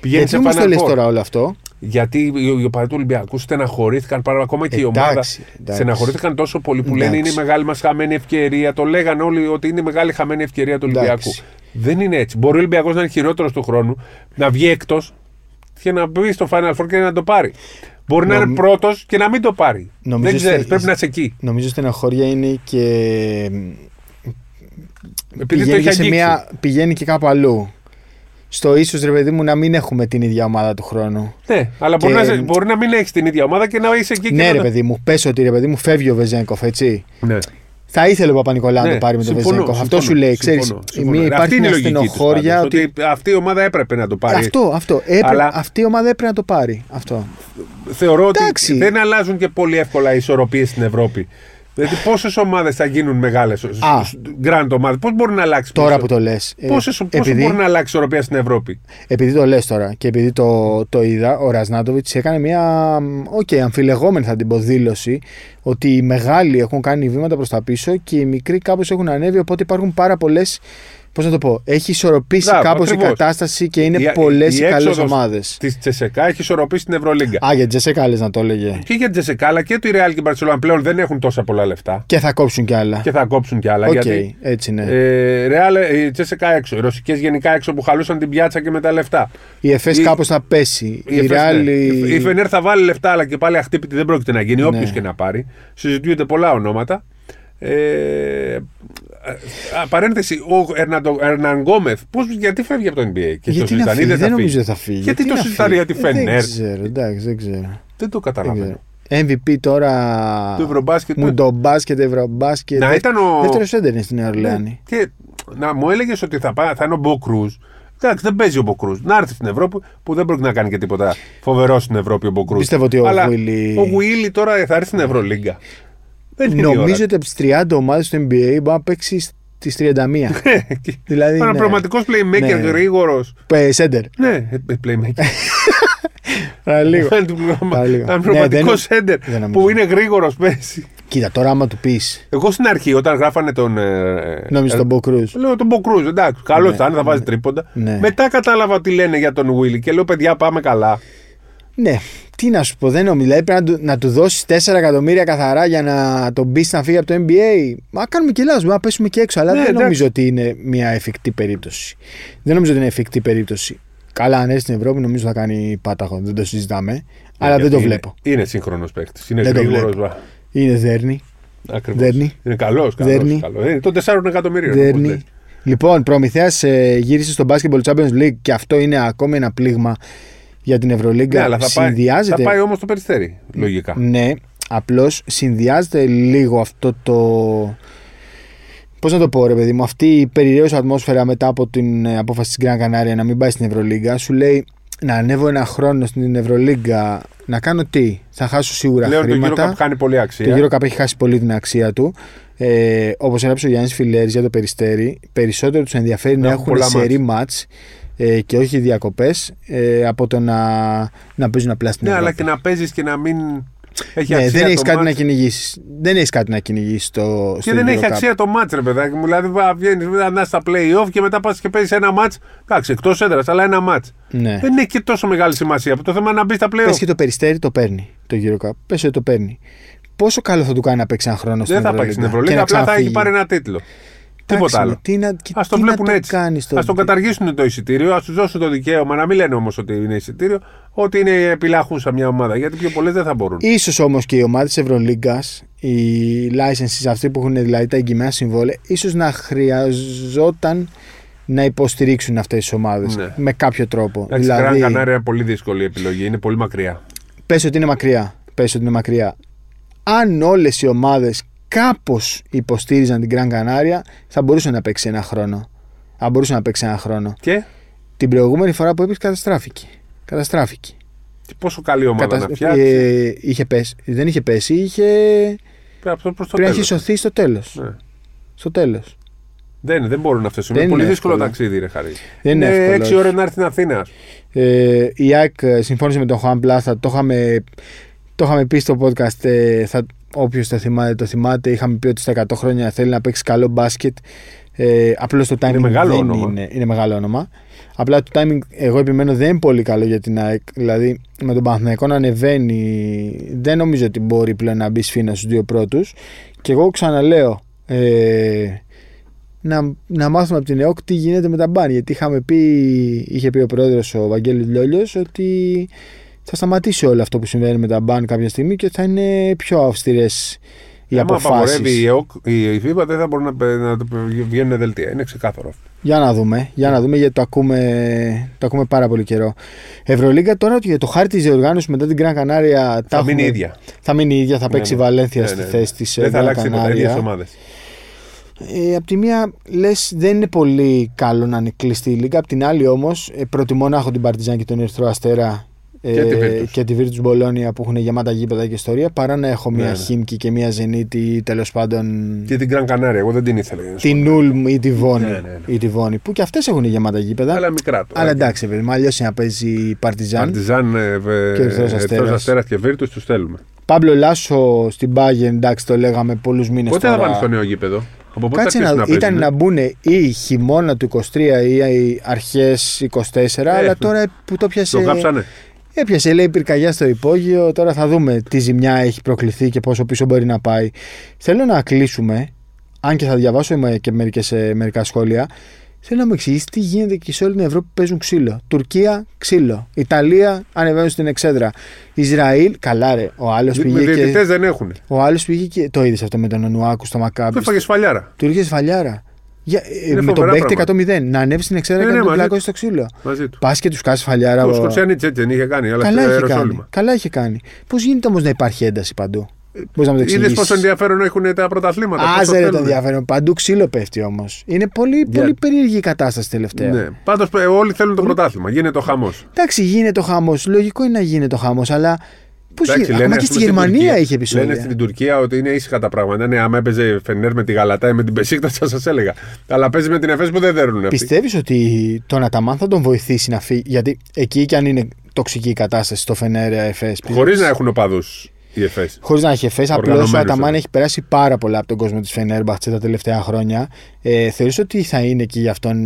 Speaker 2: Πηγαίνει
Speaker 1: Γιατί
Speaker 2: σε
Speaker 1: μου το
Speaker 2: Final
Speaker 1: λες
Speaker 2: Four.
Speaker 1: τώρα όλο αυτό;
Speaker 2: Γιατί οι οι οπαδοί του Ολυμπιακούς στεναχωρήθηκαν πάρα ακόμα και η
Speaker 1: Εντάξει,
Speaker 2: ομάδα.
Speaker 1: εντάξει.
Speaker 2: Στεναχωρήθηκαν τόσο πολύ που
Speaker 1: Εντάξει.
Speaker 2: λένε είναι η μεγάλη μας χαμένη ευκαιρία. Το λέγανε όλοι ότι είναι η μεγάλη χαμένη ευκαιρία του
Speaker 1: Εντάξει.
Speaker 2: Ολυμπιακού. Δεν είναι έτσι. Μπορεί ο Ολυμπιακός να είναι χειρότερος του χρόνου, να βγει εκτός και να μπει στο Final Four και να το πάρει. Μπορεί να
Speaker 1: Νομ-
Speaker 2: είναι πρώτος και να μην το πάρει.
Speaker 1: Νομίζω
Speaker 2: Δεν ξέρεις.
Speaker 1: στε-
Speaker 2: Πρέπει να είσαι εκεί.
Speaker 1: Νομίζω στεναχώρια είναι και.
Speaker 2: Επειδή το
Speaker 1: πηγαίνει,
Speaker 2: έχει
Speaker 1: σε
Speaker 2: αγγίξει.
Speaker 1: μια, πηγαίνει και κάπου αλλού. Στο ίσως ρε παιδί μου να μην έχουμε την ίδια ομάδα του χρόνου.
Speaker 2: Ναι, αλλά μπορεί,
Speaker 1: Και-
Speaker 2: να, σε- μπορεί να μην έχεις την ίδια ομάδα και να είσαι εκεί. και
Speaker 1: ναι,
Speaker 2: να
Speaker 1: ρε
Speaker 2: το-
Speaker 1: παιδί μου, πες ότι ρε παιδί μου φεύγει ο Βεζέγκοφ, έτσι.
Speaker 2: Ναι.
Speaker 1: Θα ήθελε ο Παπα-Νικολάου να
Speaker 2: Ναι,
Speaker 1: το πάρει με τον
Speaker 2: συμφωνώ,
Speaker 1: Βεζέγκοφ. Αυτός
Speaker 2: συμφωνώ,
Speaker 1: σου λέει, ξέρεις.
Speaker 2: συμφωνώ, συμφωνώ.
Speaker 1: Υπάρχει
Speaker 2: Αυτή είναι η
Speaker 1: μια
Speaker 2: λογική της
Speaker 1: στενοχώρια
Speaker 2: πάντως,
Speaker 1: ότι.
Speaker 2: ότι αυτή η ομάδα έπρεπε να το πάρει.
Speaker 1: Αυτό, αυτό. Έπρεπε,
Speaker 2: Αλλά-
Speaker 1: Αυτή η ομάδα έπρεπε να το πάρει. Αυτό.
Speaker 2: Θεωρώ
Speaker 1: Εντάξει.
Speaker 2: ότι δεν αλλάζουν και πολύ εύκολα οι ισορροπίες στην Ευρώπη. Δηλαδή, πόσες ομάδες θα γίνουν μεγάλες
Speaker 1: Α.
Speaker 2: γκραντ ομάδες, πώς μπορεί να αλλάξει.
Speaker 1: Τώρα
Speaker 2: πόσο-
Speaker 1: που το λες.
Speaker 2: Πόσες, πόσο μπορεί να αλλάξει η ισορροπία στην Ευρώπη;
Speaker 1: Επειδή το λες τώρα και επειδή το, το είδα, ο Ραζνάτοβιτς έκανε μια οκ, αμφιλεγόμενη θα την πω δήλωση ότι οι μεγάλοι έχουν κάνει βήματα προς τα πίσω και οι μικροί κάπως έχουν ανέβει οπότε υπάρχουν πάρα πολλές Πώς να το πω, έχει ισορροπήσει
Speaker 2: Μπράβο,
Speaker 1: κάπως
Speaker 2: ακριβώς.
Speaker 1: η κατάσταση και είναι
Speaker 2: Η-
Speaker 1: πολλές οι,
Speaker 2: η
Speaker 1: καλές
Speaker 2: έξοδος
Speaker 1: ομάδες.
Speaker 2: Της Τσεσεκά έχει ισορροπήσει την Ευρωλίγκα.
Speaker 1: Α, για Τσεσεκά λες να το έλεγε.
Speaker 2: Και για την Τσεσεκά αλλά και του Real και η Barcelona πλέον δεν έχουν τόσα πολλά λεφτά.
Speaker 1: Και θα κόψουν κι άλλα.
Speaker 2: Και θα κόψουν κι άλλα.
Speaker 1: Οκ,
Speaker 2: γιατί
Speaker 1: έτσι ναι.
Speaker 2: ε, Real, η Τσεσεκά έξω. Οι ρωσικές γενικά έξω που χαλούσαν την πιάτσα και με τα λεφτά.
Speaker 1: η ΕΦΕΣ
Speaker 2: η-
Speaker 1: κάπως θα πέσει. Η,
Speaker 2: Η, Εφές,
Speaker 1: Real.
Speaker 2: ναι.
Speaker 1: η-
Speaker 2: η Φενέρ θα βάλει λεφτά, αλλά και πάλι αχτύπητη δεν πρόκειται να γίνει,
Speaker 1: Ναι.
Speaker 2: όποιος και να πάρει. Συζητούνται πολλά ονόματα. Ε, α, παρένθεση, ο Ερναντο- Ερναν Γκόμεθ, πώς, γιατί φεύγει από το NBA και το
Speaker 1: Γιατί να
Speaker 2: συζητάνε, ή
Speaker 1: φύγει,
Speaker 2: δεν
Speaker 1: δεν
Speaker 2: θα
Speaker 1: νομίζω
Speaker 2: φύγει.
Speaker 1: θα φύγει.
Speaker 2: Γιατί το
Speaker 1: να
Speaker 2: συζητάνε
Speaker 1: φύγει;
Speaker 2: για τη
Speaker 1: Ε,
Speaker 2: Φενέρ.
Speaker 1: Δεν ξέρω, εντάξει, δεν ξέρω.
Speaker 2: Δεν το
Speaker 1: Δεν
Speaker 2: καταλαβαίνω.
Speaker 1: ξέρω. MVP τώρα.
Speaker 2: Το Ευρωμπάσκετ.
Speaker 1: Μου το μπάσκετ, ευρωμπάσκετ.
Speaker 2: Να ήταν ο.
Speaker 1: Δεύτερος έντερ είναι στην Νέα
Speaker 2: Ναι.
Speaker 1: Ορλεάνη.
Speaker 2: Και να μου έλεγες ότι θα, πά- θα είναι ο Μπο Κρούζ. Εντάξει, δεν παίζει ο Μπο Κρούζ. Να έρθει στην Ευρώπη που δεν πρόκειται να κάνει και τίποτα φοβερό στην Ευρώπη ο Μπο Κρούζ.
Speaker 1: Πιστεύω ότι ο
Speaker 2: Αλλά
Speaker 1: Γουίλι-
Speaker 2: Ο Γουίλι τώρα θα έρθει στην Ευρωλίγκα.
Speaker 1: Νομίζω ότι από τι 30 ομάδες του NBA μπορεί να παίξει στις 31. δηλαδή.
Speaker 2: Ένα
Speaker 1: ναι.
Speaker 2: πραγματικό playmaker
Speaker 1: Ναι.
Speaker 2: γρήγορος.
Speaker 1: Ε, Σέντερ.
Speaker 2: Ναι, ε, ε, playmaker.
Speaker 1: Λίγο.
Speaker 2: Ένα
Speaker 1: Παραλίγο. Ναι,
Speaker 2: πραγματικό
Speaker 1: δεν-
Speaker 2: σέντερ
Speaker 1: δεν νομίζω.
Speaker 2: που είναι γρήγορος πέσει.
Speaker 1: Κοίτα, τώρα άμα του πεις.
Speaker 2: Εγώ στην αρχή, όταν γράφανε τον. ε,
Speaker 1: Νόμιζες
Speaker 2: ε,
Speaker 1: τον Μπο Κρούζ;
Speaker 2: Λέω τον Μπο Κρούζ, εντάξει, καλός
Speaker 1: Ναι,
Speaker 2: θα είναι, θα βάζει
Speaker 1: ναι.
Speaker 2: τρίποντα.
Speaker 1: Ναι.
Speaker 2: Μετά κατάλαβα τι λένε για τον Βίλι και λέω, παιδιά, πάμε καλά.
Speaker 1: Ναι, τι να σου πω, δεν νομίζω. Δηλαδή πρέπει να του, να του δώσεις 4 εκατομμύρια καθαρά για να τον πει να φύγει από το NBA. Μα κάνουμε και λάθος, να πέσουμε και έξω. Αλλά
Speaker 2: Ναι,
Speaker 1: δεν
Speaker 2: εντάξει.
Speaker 1: νομίζω ότι είναι μια εφικτή περίπτωση. Δεν νομίζω ότι είναι εφικτή περίπτωση. Καλά, αν έρθει στην Ευρώπη, νομίζω θα κάνει πάταχο. Δεν το συζητάμε. αλλά δεν
Speaker 2: Γιατί
Speaker 1: το
Speaker 2: είναι-
Speaker 1: βλέπω.
Speaker 2: Είναι σύγχρονος παίκτης. Είναι
Speaker 1: Δεν το
Speaker 2: γρήγορος.
Speaker 1: βλέπω. Είναι δέρνη.
Speaker 2: Ακριβώς.
Speaker 1: Δέρνει.
Speaker 2: Είναι καλός.
Speaker 1: Δέρνει.
Speaker 2: Καλός. Είναι των 4 εκατομμυρίων. όπως
Speaker 1: Δέρνη.
Speaker 2: λες.
Speaker 1: Λοιπόν, Προμηθέας γύρισε στο Basketball Champions League και αυτό είναι ακόμη ένα πλήγμα για την Ευρωλίγκα.
Speaker 2: Ναι, αλλά θα πάει,
Speaker 1: Συνδυάζεται.
Speaker 2: θα πάει όμως το περιστέρι. Λογικά.
Speaker 1: Ναι, απλώς συνδυάζεται λίγο αυτό το. Πώς να το πω, ρε παιδί μου, αυτή η περιραίωση ατμόσφαιρα μετά από την ε, απόφαση της Γκραν Κανάρια να μην πάει στην Ευρωλίγκα σου λέει να ανέβω ένα χρόνο στην Ευρωλίγκα να κάνω τι. Θα χάσω σίγουρα
Speaker 2: Λέω ότι το
Speaker 1: χρήματα.
Speaker 2: Eurocup κάνει πολύ
Speaker 1: Το
Speaker 2: αξία.
Speaker 1: Eurocup έχει χάσει πολύ την αξία του. Ε, Όπως έγραψε ο Γιάννης Φιλέρης για το περιστέρι, περισσότερο τους ενδιαφέρει να,
Speaker 2: έχουν
Speaker 1: έχουν
Speaker 2: πολλά
Speaker 1: σερή μάτς ε, και όχι διακοπές ε, από το να, να παίζουν απλά στην
Speaker 2: Ναι,
Speaker 1: Ευρώπη.
Speaker 2: αλλά και να παίζεις και να μην έχει
Speaker 1: Ναι,
Speaker 2: αξία.
Speaker 1: δεν
Speaker 2: το
Speaker 1: έχεις κάτι
Speaker 2: μάτς.
Speaker 1: να κυνηγήσεις. Δεν έχεις κάτι να κυνηγήσεις στο,
Speaker 2: Και
Speaker 1: στο
Speaker 2: δεν έχει
Speaker 1: Eurocup.
Speaker 2: αξία το μάτς ρε παιδάκι μου. Δηλαδή βγαίνεις να στα play-off και μετά πας και παίζεις ένα μάτς. Εντάξει, εκτός έδρας, αλλά ένα μάτς.
Speaker 1: Ναι.
Speaker 2: Δεν έχει και τόσο μεγάλη σημασία. Το θέμα είναι να μπεις στα play-off.
Speaker 1: Πες και το περιστέρι το παίρνει το Eurocup. Πες ότι το παίρνει. Πόσο καλό θα του κάνει να παίξει ένα χρόνο στην
Speaker 2: Δεν θα πάει στην Ευρωλίγα,
Speaker 1: και να
Speaker 2: απλά θα έχει
Speaker 1: ξαναφύγει.
Speaker 2: πάρει ένα τίτλο.
Speaker 1: Εντάξει,
Speaker 2: Τίποτα άλλο.
Speaker 1: Τι να, και
Speaker 2: Α το
Speaker 1: τι
Speaker 2: βλέπουν
Speaker 1: να το
Speaker 2: έτσι.
Speaker 1: κάνεις
Speaker 2: Α το
Speaker 1: τότε.
Speaker 2: καταργήσουν το εισιτήριο, ας τους δώσουν το δικαίωμα να μην λένε όμως ότι είναι εισιτήριο, ότι είναι επιλαχούσα μια ομάδα. Γιατί πιο πολλές δεν θα μπορούν.
Speaker 1: Ίσως όμως και οι ομάδες της Ευρωλίγκας, οι licenses αυτοί που έχουν δηλαδή τα εγγυημένα συμβόλαια, ίσως να χρειαζόταν να υποστηρίξουν αυτές τις ομάδες
Speaker 2: Ναι.
Speaker 1: με κάποιο τρόπο.
Speaker 2: Εντάξει,
Speaker 1: δηλαδή,
Speaker 2: Gran Canaria είναι πολύ δύσκολη επιλογή, είναι πολύ μακριά.
Speaker 1: πες ότι είναι μακριά. Πες ότι είναι μακριά. Αν όλες οι ομάδες κάπως υποστήριζαν την Gran Canaria, θα μπορούσε να παίξει ένα χρόνο. Θα μπορούσε να παίξει ένα χρόνο.
Speaker 2: Και;
Speaker 1: Την προηγούμενη φορά που έπαιξε καταστράφηκε. Καταστράφηκε.
Speaker 2: και πόσο καλή ομάδα
Speaker 1: Κατασ-
Speaker 2: να φτιάξει.
Speaker 1: ε, είχε πέσει. Δεν είχε πέσει, είχε...
Speaker 2: Πρέπει αυτό προς το
Speaker 1: Πρέπει να έχει
Speaker 2: τέλος.
Speaker 1: σωθεί στο τέλος.
Speaker 2: Ναι.
Speaker 1: Στο τέλος.
Speaker 2: Δεν, δεν μπορούν αυτέ.
Speaker 1: Δεν
Speaker 2: Είναι πολύ
Speaker 1: είναι
Speaker 2: δύσκολο
Speaker 1: εύκολο.
Speaker 2: ταξίδι, ρε Χαρή.
Speaker 1: Δεν είναι
Speaker 2: είναι
Speaker 1: εύκολο,
Speaker 2: 6
Speaker 1: όχι.
Speaker 2: ώρε να έρθει στην Αθήνα.
Speaker 1: Ε, η ΑΕΚ ε, συμφώνησε με τον Χουάν Πλάθα. Το είχαμε, το είχαμε πει στο podcast. Ε, θα, όποιος το θυμάται, το θυμάται. Είχαμε πει ότι στα 100 χρόνια θέλει να παίξει καλό μπάσκετ. Ε, Απλώς το timing
Speaker 2: Είναι μεγάλο
Speaker 1: δεν
Speaker 2: όνομα.
Speaker 1: είναι, είναι μεγάλο όνομα. Απλά το timing, εγώ επιμένω, δεν είναι πολύ καλό για την ΑΕΚ. Δηλαδή, με τον Παναθηναϊκό να ανεβαίνει, δεν νομίζω ότι μπορεί πλέον να μπει σφίνα στους δύο πρώτους. Και εγώ ξαναλέω, ε, να, να μάθουμε από την ΕΟΚ τι γίνεται με τα μπαν. Γιατί είχαμε πει, είχε πει ο πρόεδρος ο Βαγγέλης Λιόλιος ότι θα σταματήσει όλο αυτό που συμβαίνει με τα μπαν κάποια στιγμή και θα είναι πιο αυστηρές οι
Speaker 2: Άμα απαγορεύει η,
Speaker 1: αποφάσει.
Speaker 2: ΕΟΚ, η, η FIFA δεν θα μπορούν να, πε- να, το- βγαίνουν δελτία. Είναι ξεκάθαρο αυτό.
Speaker 1: Για να δούμε, για να δούμε γιατί το ακούμε, το ακούμε πάρα πολύ καιρό. Ευρωλίγκα τώρα για το χάρτη της διοργάνωσης μετά την Gran Canaria τα
Speaker 2: Θα μείνει
Speaker 1: έχουμε-
Speaker 2: ίδια.
Speaker 1: Θα μείνει ίδια, θα παίξει η
Speaker 2: ναι.
Speaker 1: Βαλένθια
Speaker 2: Ναι,
Speaker 1: στη
Speaker 2: ναι, ναι.
Speaker 1: θέση τη
Speaker 2: Δεν θα αλλάξει τίποτα. ίδιες
Speaker 1: Canaria.
Speaker 2: ομάδες.
Speaker 1: Ε, απ' τη μία λες δεν είναι πολύ καλό να είναι κλειστή η λίγα. Απ' την άλλη όμως προτιμώ να έχω την Παρτιζάν και τον Ερυθρό Αστέρα ε,
Speaker 2: Και τη Virtus.
Speaker 1: και τη Virtus Μπολόνια που έχουν γεμάτα γήπεδα και ιστορία παρά να έχω
Speaker 2: Ναι,
Speaker 1: μια
Speaker 2: ναι.
Speaker 1: Χίμκι και μια Ζενίτη τέλος πάντων
Speaker 2: Και την Gran Canaria, εγώ δεν την ήθελα. για να σου
Speaker 1: την
Speaker 2: πω.
Speaker 1: Νούλμ ή τη Βόνη.
Speaker 2: Ναι, ναι, ναι.
Speaker 1: Ή τη Βόνη που και αυτές έχουν γεμάτα γήπεδα.
Speaker 2: Αλλά μικρά τώρα.
Speaker 1: Αλλά εντάξει, παιδί μου, αλλιώς είναι να παίζει η Παρτιζάν.
Speaker 2: Παρτιζάν, ε,
Speaker 1: Και Ερυθρός Αστέρας.
Speaker 2: Αστέρας και Βίρτους τους στέλνουμε.
Speaker 1: Παύλο Λάσο στην Πάγεν, εντάξει, το λέγαμε πολλούς μήνες
Speaker 2: Πότε
Speaker 1: τώρα.
Speaker 2: θα πάνε στο νέο γήπεδο; Από πότε
Speaker 1: Κάτσε
Speaker 2: θα
Speaker 1: να
Speaker 2: αρχίσουν
Speaker 1: δω.
Speaker 2: να
Speaker 1: Ήταν
Speaker 2: παίζουν.
Speaker 1: να μπουν ή χειμώνα του 23 ή αρχές 24, αλλά τώρα που το πιάσε.
Speaker 2: Το γάψανε.
Speaker 1: Έπιασε, λέει, πυρκαγιά στο υπόγειο. Τώρα θα δούμε τι ζημιά έχει προκληθεί και πόσο πίσω μπορεί να πάει. Θέλω να κλείσουμε, αν και θα διαβάσω με- και μερικές, ε, μερικά σχόλια. Θέλω να μου εξηγήσεις τι γίνεται και σε όλη την Ευρώπη που παίζουν ξύλο. Τουρκία, ξύλο. Ιταλία, ανεβαίνουν στην εξέδρα. Ισραήλ, καλά ρε. Ο άλλος
Speaker 2: Με
Speaker 1: πήγε,
Speaker 2: διαιτητές
Speaker 1: και,
Speaker 2: δεν έχουν.
Speaker 1: ο άλλος πήγε και. Το είδες αυτό με τον Ονουάκου στο Μακάμπι.
Speaker 2: Το έφαγε σφαλιάρα.
Speaker 1: Του ήρθε σφαλιάρα. Για, ε,
Speaker 2: Είναι
Speaker 1: με τον
Speaker 2: φοβερά
Speaker 1: παίκτη
Speaker 2: πράγματα.
Speaker 1: 100-0. Να ανέβει στην εξέδρα
Speaker 2: Ναι,
Speaker 1: και
Speaker 2: ναι,
Speaker 1: να τον
Speaker 2: μαζί
Speaker 1: πλακώσει στο ξύλο.
Speaker 2: Μαζί του.
Speaker 1: Πας και τους κάνει σφαλιάρα.
Speaker 2: Ο
Speaker 1: ο-
Speaker 2: Σκοτσιάνιτ έτσι δεν είχε κάνει, αλλά
Speaker 1: Καλά
Speaker 2: στο
Speaker 1: είχε κάνει.
Speaker 2: αεροσόλυμα.
Speaker 1: Καλά είχε κάνει. Πώς γίνεται όμως να υπάρχει ένταση παντού; Μπορείς να μου το
Speaker 2: Είδε
Speaker 1: εξηγήσεις.
Speaker 2: πόσο ενδιαφέρον έχουν τα πρωταθλήματα. πόσο
Speaker 1: Άζερε το
Speaker 2: θέλουν.
Speaker 1: ενδιαφέρον. Παντού ξύλο πέφτει όμως. Είναι πολύ,
Speaker 2: Για-
Speaker 1: πολύ περίεργη η κατάσταση τελευταία.
Speaker 2: Ναι. Πάντως όλοι θέλουν το πρωτάθλημα. Γίνεται ο χαμός.
Speaker 1: Εντάξει, γίνεται ο χάμο. Λογικό είναι να γίνεται ο χάμο, αλλά. Πώς γίνεται. Ακόμα και στη Γερμανία είχε επεισόδια.
Speaker 2: Λένε στην Τουρκία ότι είναι ήσυχα τα πράγματα. Ναι, άμα έπαιζε Φενέρ με τη Γαλατά ή με την Πεσίκτα, θα σας έλεγα. Αλλά παίζει με την Εφές που δεν δέρνουν. αυτοί.
Speaker 1: Πιστεύεις ότι τον Αταμάν θα τον βοηθήσει να φύγει; Γιατί εκεί κι αν είναι τοξική η κατάσταση στο Φενέρια Εφές.
Speaker 2: Χωρίς να έχουν οπαδούς οι Εφέ.
Speaker 1: Χωρίς να έχει εφές, απλώς ο
Speaker 2: Οργανωμένους,
Speaker 1: Αταμάν
Speaker 2: ε.
Speaker 1: έχει περάσει πάρα πολλά από τον κόσμο της Φενέρμπαχτσε τα τελευταία χρόνια. Ε, Θεωρείς ότι θα είναι και για αυτόν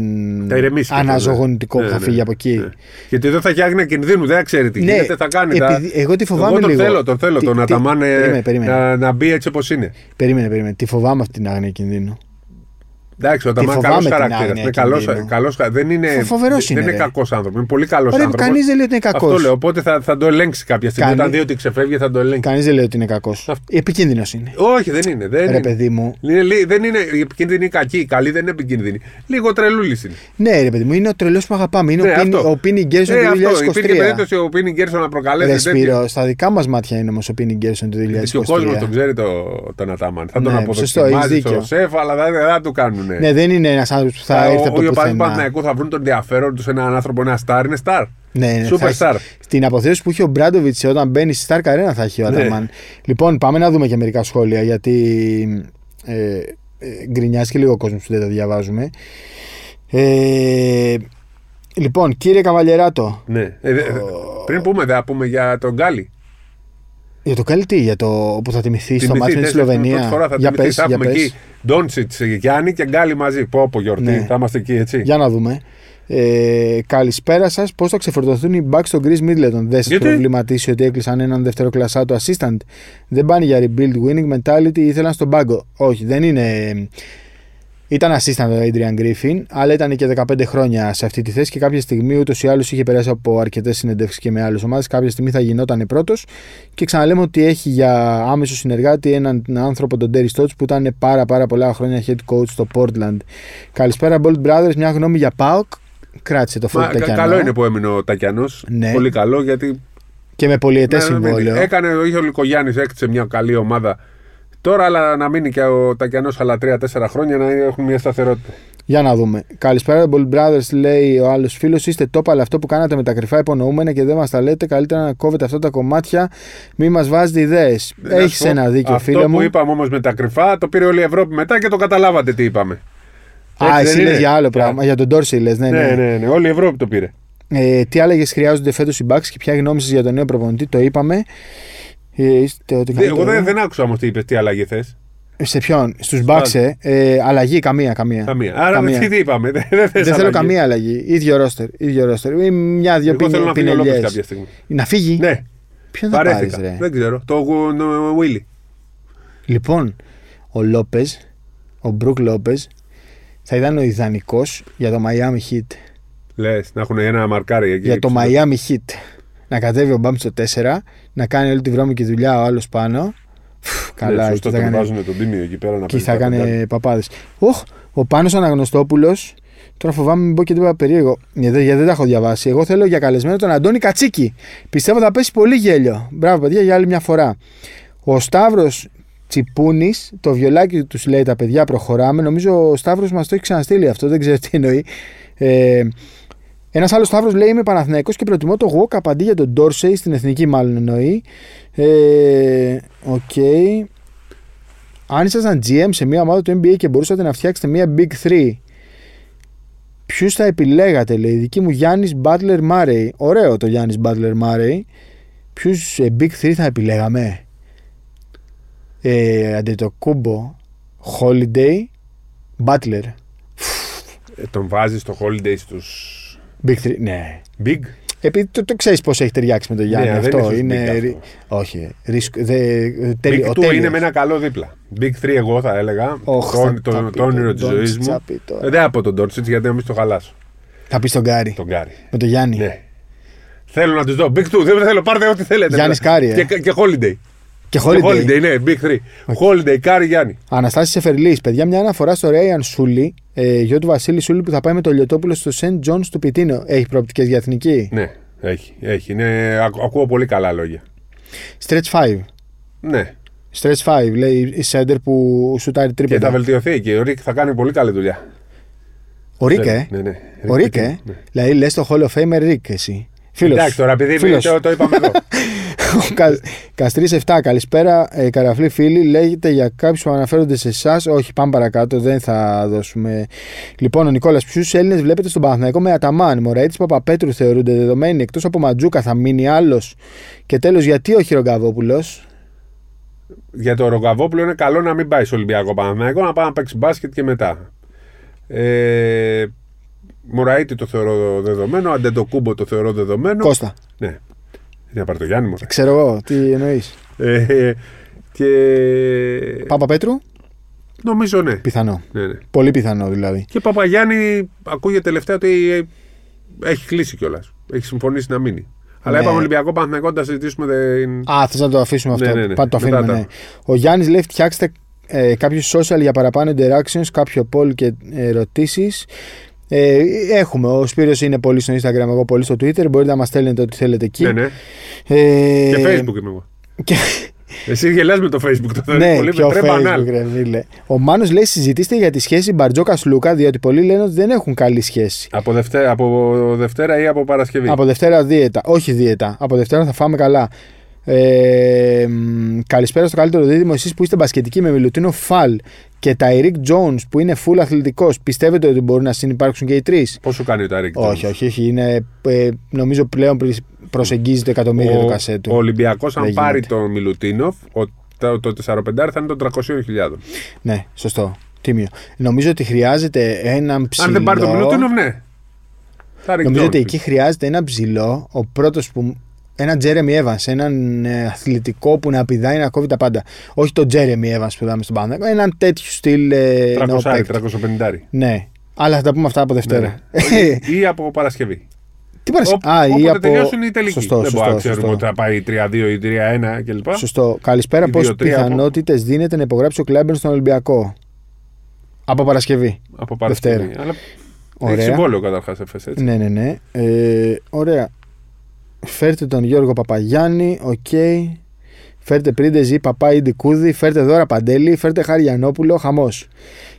Speaker 2: Θα ηρεμήσει.
Speaker 1: αναζωογονητικό
Speaker 2: Ναι,
Speaker 1: που θα
Speaker 2: ναι,
Speaker 1: φύγει από εκεί;
Speaker 2: ναι. Γιατί δεν θα έχει άγνοια κινδύνου, δεν ξέρει τι
Speaker 1: Ναι,
Speaker 2: γίνεται, θα κάνει.
Speaker 1: επειδή-
Speaker 2: τα...
Speaker 1: εγώ τη φοβάμαι
Speaker 2: εγώ τον
Speaker 1: λίγο.
Speaker 2: θέλω, τον θέλω,
Speaker 1: Τι-
Speaker 2: τον
Speaker 1: τι-
Speaker 2: Αταμάν ε,
Speaker 1: περίμενε, περίμενε.
Speaker 2: να, να μπει έτσι όπως είναι.
Speaker 1: Περίμενε, περίμενε. Τη φοβάμαι αυτή την άγνοια κινδύνου.
Speaker 2: Εντάξει, ο
Speaker 1: Τη
Speaker 2: Ταμάν
Speaker 1: φοβάμαι
Speaker 2: καλός
Speaker 1: την
Speaker 2: χαρακτήρας.
Speaker 1: άγνοια
Speaker 2: Είναι καλός,
Speaker 1: κινδύνου.
Speaker 2: καλός, δεν είναι,
Speaker 1: Φο- φοβερός
Speaker 2: δεν
Speaker 1: είναι,
Speaker 2: είναι
Speaker 1: ρε.
Speaker 2: κακός άνθρωπο. Είναι πολύ καλός
Speaker 1: Ωραία,
Speaker 2: άνθρωπο.
Speaker 1: κανείς δεν λέει ότι είναι κακός.
Speaker 2: Αυτό λέω. Οπότε θα, θα το ελέγξει κάποια στιγμή.
Speaker 1: Κανεί-
Speaker 2: Όταν δει ότι ξεφεύγει, θα το ελέγξει.
Speaker 1: Κανείς δεν λέει ότι είναι κακός. Επικίνδυνος είναι.
Speaker 2: Όχι, δεν είναι. Δεν
Speaker 1: Ρε
Speaker 2: είναι.
Speaker 1: παιδί μου.
Speaker 2: Είναι, λί- δεν είναι η επικίνδυνη ή κακή. Η καλή δεν είναι επικίνδυνη. Λίγο τρελούλης είναι.
Speaker 1: Ναι, ρε παιδί μου, είναι ο τρελός που αγαπάμε. Είναι
Speaker 2: Ναι,
Speaker 1: ο Πίνι-
Speaker 2: αυτό.
Speaker 1: ο Πίνι Γκέρσον
Speaker 2: Ε,
Speaker 1: του
Speaker 2: αυτό. Υπήρχε
Speaker 1: 2023.
Speaker 2: περίπτωση ο Πίνι Γκέρσον να προκαλέσει.
Speaker 1: Ρε
Speaker 2: τέτοια.
Speaker 1: Σπύρο, στα δικά μας μάτια είναι όμως ο Πίνι Γκέρσον του 2023.
Speaker 2: Και ο κόσμος τον ξέρει το, τον Ατάμαν. Θα τον
Speaker 1: Ναι, σωστό, έχεις
Speaker 2: αποδοκιμάζει
Speaker 1: δίκιο.
Speaker 2: στο σεφ, αλλά δεν δεν θα του κάνουν.
Speaker 1: Ναι, δεν είναι ένας άνθρωπος που θα έρθει από
Speaker 2: ο
Speaker 1: το
Speaker 2: ο παδί του
Speaker 1: πουθενά.
Speaker 2: Παναθηναϊκού θα βρουν τον ενδιαφέρον του σε έναν άνθρωπο, ένα star, είναι star.
Speaker 1: Ναι, ναι,
Speaker 2: Super
Speaker 1: θα έχει-
Speaker 2: star.
Speaker 1: Στην αποθέωση που είχε ο Μπράντοβιτς όταν μπαίνει στη Stark Arena θα έχει ο
Speaker 2: Ναι.
Speaker 1: Αταμάν. Λοιπόν, πάμε να δούμε και μερικά σχόλια γιατί ε, ε, γκρινιάζει και λίγο ο κόσμος που δεν τα διαβάζουμε. Ε, λοιπόν, κύριε Καβαλιεράτο,
Speaker 2: Ναι. Ε, δε- πριν πούμε, θα πούμε για τον Γκάλι.
Speaker 1: Για το καλή τι, για το που θα τιμηθεί στο
Speaker 2: Τιμηθεί,
Speaker 1: μάτι με τη
Speaker 2: τέσσερις,
Speaker 1: Σλοβενία.
Speaker 2: Πρώτη φορά θα
Speaker 1: για
Speaker 2: τιμηθεί.
Speaker 1: πες,
Speaker 2: θα
Speaker 1: για
Speaker 2: έχουμε
Speaker 1: πες.
Speaker 2: εκεί Ντόντσιτς, Γιάννη και Γκάλι μαζί. Πω από γιορτή.
Speaker 1: Ναι.
Speaker 2: Θα είμαστε εκεί, έτσι.
Speaker 1: Για να δούμε. Ε, καλησπέρα σας. Πώς θα ξεφορτωθούν οι Bucks στον Chris Middleton; Δεν σας
Speaker 2: Γιατί;
Speaker 1: προβληματίσει ότι έκλεισαν έναν δευτεροκλασσάτο assistant; Δεν πάνε για rebuild winning mentality ή ήθελαν στον πάγκο; Όχι, δεν είναι. Ήταν assistant ο Adrian Griffin, αλλά ήταν και 15 χρόνια σε αυτή τη θέση και κάποια στιγμή ούτως ή άλλως είχε περάσει από αρκετές συνεντεύξεις και με άλλες ομάδες. Κάποια στιγμή θα γινόταν πρώτος. Και ξαναλέμε ότι έχει για άμεσο συνεργάτη έναν άνθρωπο, τον Terry Stotts, που ήταν πάρα, πάρα πολλά χρόνια head coach στο Portland. Καλησπέρα, Bolt Brothers. Μια γνώμη για Pauk. Κράτησε το
Speaker 2: Μα,
Speaker 1: φώτι
Speaker 2: κα-
Speaker 1: Τακιανό.
Speaker 2: καλό είναι που έμεινε ο Τακιανός.
Speaker 1: Ναι.
Speaker 2: Πολύ καλό γιατί.
Speaker 1: Και με πολυετές
Speaker 2: Ναι, ναι, ναι,
Speaker 1: συμβόλαιο.
Speaker 2: Έκανε, είχε ο Λικογιάννη, έκτισε μια καλή ομάδα. Τώρα, αλλά να μείνει και ο Τακιανός άλλα 3-4 χρόνια να έχουν μια σταθερότητα.
Speaker 1: Για να δούμε. Καλησπέρα, Bolt Brothers, λέει ο άλλος φίλος. Είστε top, αλλά αυτό που κάνατε με τα κρυφά υπονοούμενα και δεν μας τα λέτε. Καλύτερα να κόβετε αυτά τα κομμάτια. Μη μας βάζετε ιδέες.
Speaker 2: Να σου
Speaker 1: Έχεις
Speaker 2: πω,
Speaker 1: ένα δίκιο,
Speaker 2: αυτό
Speaker 1: φίλε
Speaker 2: που
Speaker 1: μου.
Speaker 2: είπαμε όμως με τα κρυφά, το πήρε όλη η Ευρώπη μετά και το καταλάβατε τι είπαμε.
Speaker 1: Α,
Speaker 2: Έτσι
Speaker 1: εσύ
Speaker 2: δεν
Speaker 1: λες
Speaker 2: είναι;
Speaker 1: για άλλο πράγμα. Για τον Ντόρσι λες. Ναι,
Speaker 2: Ναι,
Speaker 1: ναι.
Speaker 2: ναι, ναι, όλη η Ευρώπη το πήρε.
Speaker 1: Ε, τι άλλαγες χρειάζονται φέτος οι Bucks και ποια είναι η γνώμη σας για τον νέο προπονητή, το είπαμε. Ε, είστε ότι
Speaker 2: Δεν- Εγώ
Speaker 1: καλύτερο.
Speaker 2: δεν, δεν άκουσα όμως τι είπες, τι αλλαγή θες.
Speaker 1: Σε ποιον, στους Bucks, ε, ε, αλλαγή καμία, καμία.
Speaker 2: Καμία. Άρα
Speaker 1: Καμία.
Speaker 2: τι, τι είπαμε, δεν, δεν, θες
Speaker 1: Δεν θέλω
Speaker 2: αλλαγή.
Speaker 1: καμία αλλαγή. ίδιο ρόστερ. ίδιο ρόστερ. Ή Μια-δυο
Speaker 2: Εγώ θέλω να φύγει ο Λόπε
Speaker 1: πινελιές.
Speaker 2: κάποια στιγμή.
Speaker 1: Να φύγει;
Speaker 2: Ναι,
Speaker 1: Ποιον θα πάρεις,
Speaker 2: βαρέθηκα.
Speaker 1: ρε;
Speaker 2: Δεν ξέρω. Το Βίλι.
Speaker 1: Λοιπόν, ο Λόπες, ο Μπρουκ Λόπες, θα ήταν ο ιδανικός για το Miami Heat.
Speaker 2: Λες, να έχουν ένα μαρκάρι εκεί.
Speaker 1: για το
Speaker 2: ψηλό.
Speaker 1: Miami Heat. Να κατέβει ο Μπαμ στο 4, να κάνει όλη τη βρώμικη δουλειά ο άλλος πάνω. Φου,
Speaker 2: Ναι,
Speaker 1: Καλά,
Speaker 2: σωστό,
Speaker 1: εκεί θα
Speaker 2: τον
Speaker 1: κάνει,
Speaker 2: βάζουν τον τίμιο εκεί πέρα να
Speaker 1: εκεί
Speaker 2: παίζει
Speaker 1: θα
Speaker 2: τα
Speaker 1: κάνει
Speaker 2: πεντάρια.
Speaker 1: παπάδες. Οχ, ο Πάνος Αναγνωστόπουλος. Τώρα φοβάμαι μην πω και τίποτα περίεργο. Γιατί, γιατί δεν τα έχω διαβάσει. Εγώ θέλω για καλεσμένο τον Αντώνη Κατσίκη. Πιστεύω θα πέσει πολύ γέλιο. Μπράβο, παιδιά, για άλλη μια φορά. Ο Σταύρος Τσιπούνης, το βιολάκι τους λέει τα παιδιά, προχωράμε. Νομίζω ο Σταύρος μας το έχει ξαναστείλει αυτό, δεν ξέρω τι εννοεί. Ε, ένας άλλος Σταύρος λέει: Είμαι Παναθηναϊκός και προτιμώ το Walkup αντί για τον Ντόρσεϊ, στην εθνική μάλλον εννοεί. Ε, Οκ. Αν ήσασταν GM σε μια ομάδα του NBA και μπορούσατε να φτιάξετε μια Big 3, ποιους θα επιλέγατε, λέει. Δική μου Γιάννης Butler Murray. Ωραίο το Γιάννης Butler Murray. Ποιους Big 3 θα επιλέγαμε; Ε, Αντετοκούμπο, Holiday, Butler.
Speaker 2: Ε, τον βάζεις στο holiday στους
Speaker 1: Big 3, ναι.
Speaker 2: big;
Speaker 1: Επειδή το, το ξέρεις πώς έχει ταιριάξει με τον Γιάννη
Speaker 2: Ναι, δεν
Speaker 1: αυτό.
Speaker 2: είναι στους
Speaker 1: είναι,
Speaker 2: big
Speaker 1: ρι-
Speaker 2: αυτό.
Speaker 1: Όχι. Ρίσκο, δε, τέλει,
Speaker 2: Big
Speaker 1: ο
Speaker 2: 2
Speaker 1: τέλειος.
Speaker 2: είναι με ένα καλό δίπλα. Big 3 εγώ θα έλεγα.
Speaker 1: Όχ,
Speaker 2: το,
Speaker 1: θα-
Speaker 2: το,
Speaker 1: θα
Speaker 2: το,
Speaker 1: πει
Speaker 2: όνειρο
Speaker 1: τον
Speaker 2: της ζωής
Speaker 1: Doncic,
Speaker 2: μου.
Speaker 1: θα πει τώρα.
Speaker 2: Ε, Δεν από τον Ντόρτσιτ γιατί να μην το χαλάσω.
Speaker 1: Θα πεις τον Γκάρι.
Speaker 2: Τον Γκάρι.
Speaker 1: Με τον Γιάννη.
Speaker 2: Ναι. Θέλω να τους δω. Big 2, δεν θέλω. Πάρτε ό,τι θέλετε.
Speaker 1: Γιάννης
Speaker 2: Δηλαδή.
Speaker 1: Κάρι, ε.
Speaker 2: Και, και holiday.
Speaker 1: Και
Speaker 2: Και
Speaker 1: Holiday.
Speaker 2: Holiday, ναι, Big 3. Holiday, Κάρι Γιάννη.
Speaker 1: Αναστάσης Εφερλή. Παιδιά, μια αναφορά στο Ρέιαν Σούλι, ε, γιο του Βασίλη Σούλι που θα πάει με το Λιωτόπουλο στο St. John's του Πιτίνο. Έχει προοπτικές για εθνική;
Speaker 2: Ναι, έχει. έχει. Είναι, ακου- ακούω πολύ καλά λόγια.
Speaker 1: Stretch 5.
Speaker 2: Ναι.
Speaker 1: Stretch 5 λέει η σέντερ που σουτάρει
Speaker 2: Και
Speaker 1: τρίποντα.
Speaker 2: θα βελτιωθεί εκεί. Ο Ρίκ θα κάνει πολύ καλή δουλειά.
Speaker 1: Ο Ρίκ, ε;
Speaker 2: Ναι, ναι.
Speaker 1: Ο Ρίκ, ε;
Speaker 2: Ναι.
Speaker 1: Δηλαδή λες το Hall of Famer Ρίκ, εσύ. Φίλος.
Speaker 2: Εντάξει τώρα, επειδή
Speaker 1: Φίλος.
Speaker 2: το, το είπαμε εδώ.
Speaker 1: Ο Κα- Καστρίς 7, καλησπέρα. Ε, καραφλή φίλοι, λέγεται για κάποιους που αναφέρονται σε εσάς. Όχι, πάμε παρακάτω, δεν θα δώσουμε. Λοιπόν, ο Νικόλας, ποιους Έλληνες βλέπετε στον Παναθηναϊκό με Αταμάν. Μωραήτη Παπαπέτρου θεωρούνται δεδομένοι. Εκτός από Ματζούκα θα μείνει άλλος. Και τέλος, γιατί ο Χιρογκαβόπουλο.
Speaker 2: Για το Ρογκαβόπουλο είναι καλό να μην πάει στο Ολυμπιακό Παναθηναϊκό, να πάει να παίξει μπάσκετ και μετά. Ε, Μωραήτη το θεωρώ δεδομένο, Αντετοκούμπο το θεωρώ δεδομένο.
Speaker 1: Κώστα.
Speaker 2: Ναι. Τι να πάρει το Γιάννη μου.
Speaker 1: Ξέρω εγώ, τι εννοείς.
Speaker 2: Ε, και.
Speaker 1: Παπαπέτρου.
Speaker 2: Νομίζω ναι.
Speaker 1: Πιθανό.
Speaker 2: ναι, ναι.
Speaker 1: Πολύ πιθανό δηλαδή.
Speaker 2: Και Παπαγιάννη ακούγεται τελευταία ότι έχει κλείσει κιόλας. Έχει συμφωνήσει να μείνει. Αλλά
Speaker 1: Ναι.
Speaker 2: είπαμε Ολυμπιακό Παναθηναϊκό να συζητήσουμε. Την...
Speaker 1: Α, θες να το αφήσουμε
Speaker 2: Ναι,
Speaker 1: αυτό.
Speaker 2: ναι, ναι.
Speaker 1: Πάτε το
Speaker 2: Μετά
Speaker 1: αφήνουμε,
Speaker 2: τα-
Speaker 1: ναι. Ο Γιάννης λέει: Φτιάξτε ε, κάποιο social για παραπάνω interactions, κάποιο poll και ερωτήσεις. Ε, έχουμε. Ο Σπύρος είναι πολύ στο Instagram, εγώ πολύ στο Twitter. Μπορείτε να μας στέλνετε ό,τι θέλετε εκεί.
Speaker 2: Ναι, ναι.
Speaker 1: Ε,
Speaker 2: Και Facebook είμαι εγώ.
Speaker 1: και-
Speaker 2: Εσύ γελάς με το Facebook. Το θεωρείς
Speaker 1: ναι,
Speaker 2: πολύ
Speaker 1: και ο
Speaker 2: με τρε μπανάλ.
Speaker 1: Facebook, ρε φίλε. Ο Μάνος λέει: Συζητήστε για τη σχέση Μπαρτζόκα Λούκα, διότι πολλοί λένε ότι δεν έχουν καλή σχέση.
Speaker 2: Από Δευτέρα, από Δευτέρα ή από Παρασκευή;
Speaker 1: Από Δευτέρα δίαιτα. Όχι δίαιτα. Από Δευτέρα θα φάμε καλά. Ε, μ, καλησπέρα στο καλύτερο δίδυμο. Εσείς που είστε μπασκετικοί με Μιλουτίνο Φαλ και Tyrique Jones που είναι full αθλητικός, πιστεύετε ότι μπορούν να συνυπάρξουν και οι τρεις;
Speaker 2: Πόσο κάνει ο Tyrique.
Speaker 1: Όχι, όχι, όχι. Είναι, ε, νομίζω πλέον πρι- προσεγγίζει το εκατομμύριο το κασέ του.
Speaker 2: Ο Ολυμπιακός, αν
Speaker 1: Δεν
Speaker 2: πάρει
Speaker 1: γίνεται.
Speaker 2: τον Μιλουτίνοφ, ο, το, το 4-5 θα είναι των 300.000.
Speaker 1: Ναι, σωστό. Τίμιο. Νομίζω ότι χρειάζεται έναν ψηλό.
Speaker 2: Αν δεν πάρει τον Μιλουτίνοφ, ναι. Tyrique
Speaker 1: Νομίζω ότι
Speaker 2: Jones.
Speaker 1: εκεί χρειάζεται ένα ψηλό, ο πρώτος που. Ένα Jeremy Evans, έναν ε, αθλητικό που να πηδάει να κόβει τα πάντα. Όχι τον Τζέρεμι Evans που είδαμε στον Παναγιώτο, έναν τέτοιο στυλ. Ε,
Speaker 2: 300,
Speaker 1: νέο παίκτη.
Speaker 2: 350.
Speaker 1: Ναι. Αλλά θα τα πούμε αυτά από Δευτέρα.
Speaker 2: Ναι. ή από Παρασκευή.
Speaker 1: Τι πάρε.
Speaker 2: Όπο-
Speaker 1: Α, ή
Speaker 2: όποτε
Speaker 1: από.
Speaker 2: τελειώσουν οι τελικοί.
Speaker 1: Σωστό,
Speaker 2: δεν μπορούμε να
Speaker 1: σωστό,
Speaker 2: ξέρουμε
Speaker 1: σωστό.
Speaker 2: ότι θα πάει 3-2 ή 3-1 κλπ.
Speaker 1: Σωστό. Καλησπέρα.
Speaker 2: Οι
Speaker 1: Πόσε
Speaker 2: δύο-τρία από-
Speaker 1: πιθανότητες δίνεται να υπογράψει ο Κλέμπερ στον Ολυμπιακό; Από Παρασκευή.
Speaker 2: Από Παρασκευή.
Speaker 1: Δευτέρα.
Speaker 2: Αλλά
Speaker 1: Ωραία.
Speaker 2: έχει συμβόλαιο καταρχάς έφεσε έτσι.
Speaker 1: Ναι, ναι, ναι. Ε, ωραία. Φέρτε τον Γιώργο Παπαγιάννη. Οκ. Φέρτε Πρίντεζη, Παπά ή Ντικούδη. Φέρτε Δώρα Παντέλη. Φέρτε Χάρη Γιαννόπουλο. Χαμός.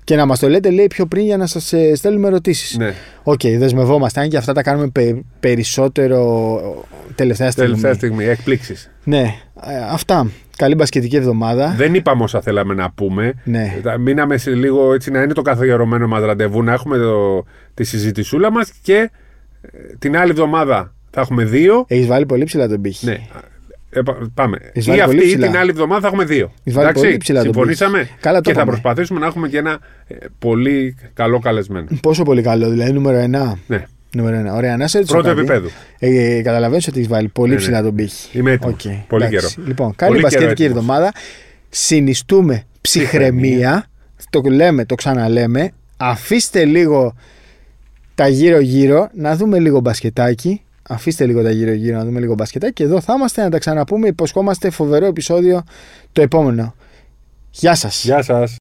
Speaker 1: Και να μας το λέτε, λέει, πιο πριν για να σας στέλνουμε ερωτήσεις.
Speaker 2: Ναι.
Speaker 1: Οκ, δεσμευόμαστε. Αν και αυτά τα κάνουμε πε- περισσότερο τελευταία στιγμή.
Speaker 2: Τελευταία στιγμή. Εκπλήξεις.
Speaker 1: Ναι, ε, αυτά. Καλή μπασκετική εβδομάδα.
Speaker 2: Δεν είπαμε όσα θέλαμε να πούμε.
Speaker 1: Ναι.
Speaker 2: Τα- Μείναμε σε λίγο έτσι να είναι το καθιερωμένο μας ραντεβού, να έχουμε το, τη συζητησούλα μας και ε, την άλλη εβδομάδα θα έχουμε δύο.
Speaker 1: Έχεις βάλει πολύ ψηλά τον πύχη.
Speaker 2: Ναι. Ε, πα- πάμε.
Speaker 1: Έχεις
Speaker 2: Ή
Speaker 1: βάλει πολύ
Speaker 2: αυτή ή
Speaker 1: ψηλά.
Speaker 2: την άλλη εβδομάδα θα έχουμε δύο.
Speaker 1: Έχεις βάλει πολύ ψηλά τον
Speaker 2: συμφωνήσαμε.
Speaker 1: πύχη. Καλά το
Speaker 2: και θα
Speaker 1: είπαμε.
Speaker 2: προσπαθήσουμε να έχουμε και ένα ε, πολύ καλό καλεσμένο.
Speaker 1: Πόσο πολύ καλό, δηλαδή νούμερο 1.
Speaker 2: Ναι.
Speaker 1: Νούμερο 1. Ωραία, να σε ρωτήσω.
Speaker 2: Πρώτο
Speaker 1: κάτι.
Speaker 2: επίπεδο.
Speaker 1: Ε, Καταλαβαίνω ότι έχεις βάλει πολύ
Speaker 2: Ναι, ναι.
Speaker 1: ψηλά τον πύχη.
Speaker 2: Είμαι έτοιμος.
Speaker 1: Οκ,
Speaker 2: Πολύ
Speaker 1: εντάξει.
Speaker 2: καιρό.
Speaker 1: Λοιπόν, καλή
Speaker 2: Πολύ καιρό
Speaker 1: μπασκετική
Speaker 2: έτοιμος.
Speaker 1: εβδομάδα. Συνιστούμε ψυχραιμία. Το λέμε, το ξαναλέμε. Αφήστε λίγο τα γύρω-γύρω να δούμε λίγο μπασκετάκι. Αφήστε λίγο τα γύρω-γύρω να δούμε λίγο μπασκετάκι. Και εδώ θα είμαστε να τα ξαναπούμε. Υποσχόμαστε φοβερό επεισόδιο το επόμενο. Γεια σας.
Speaker 2: Γεια σας.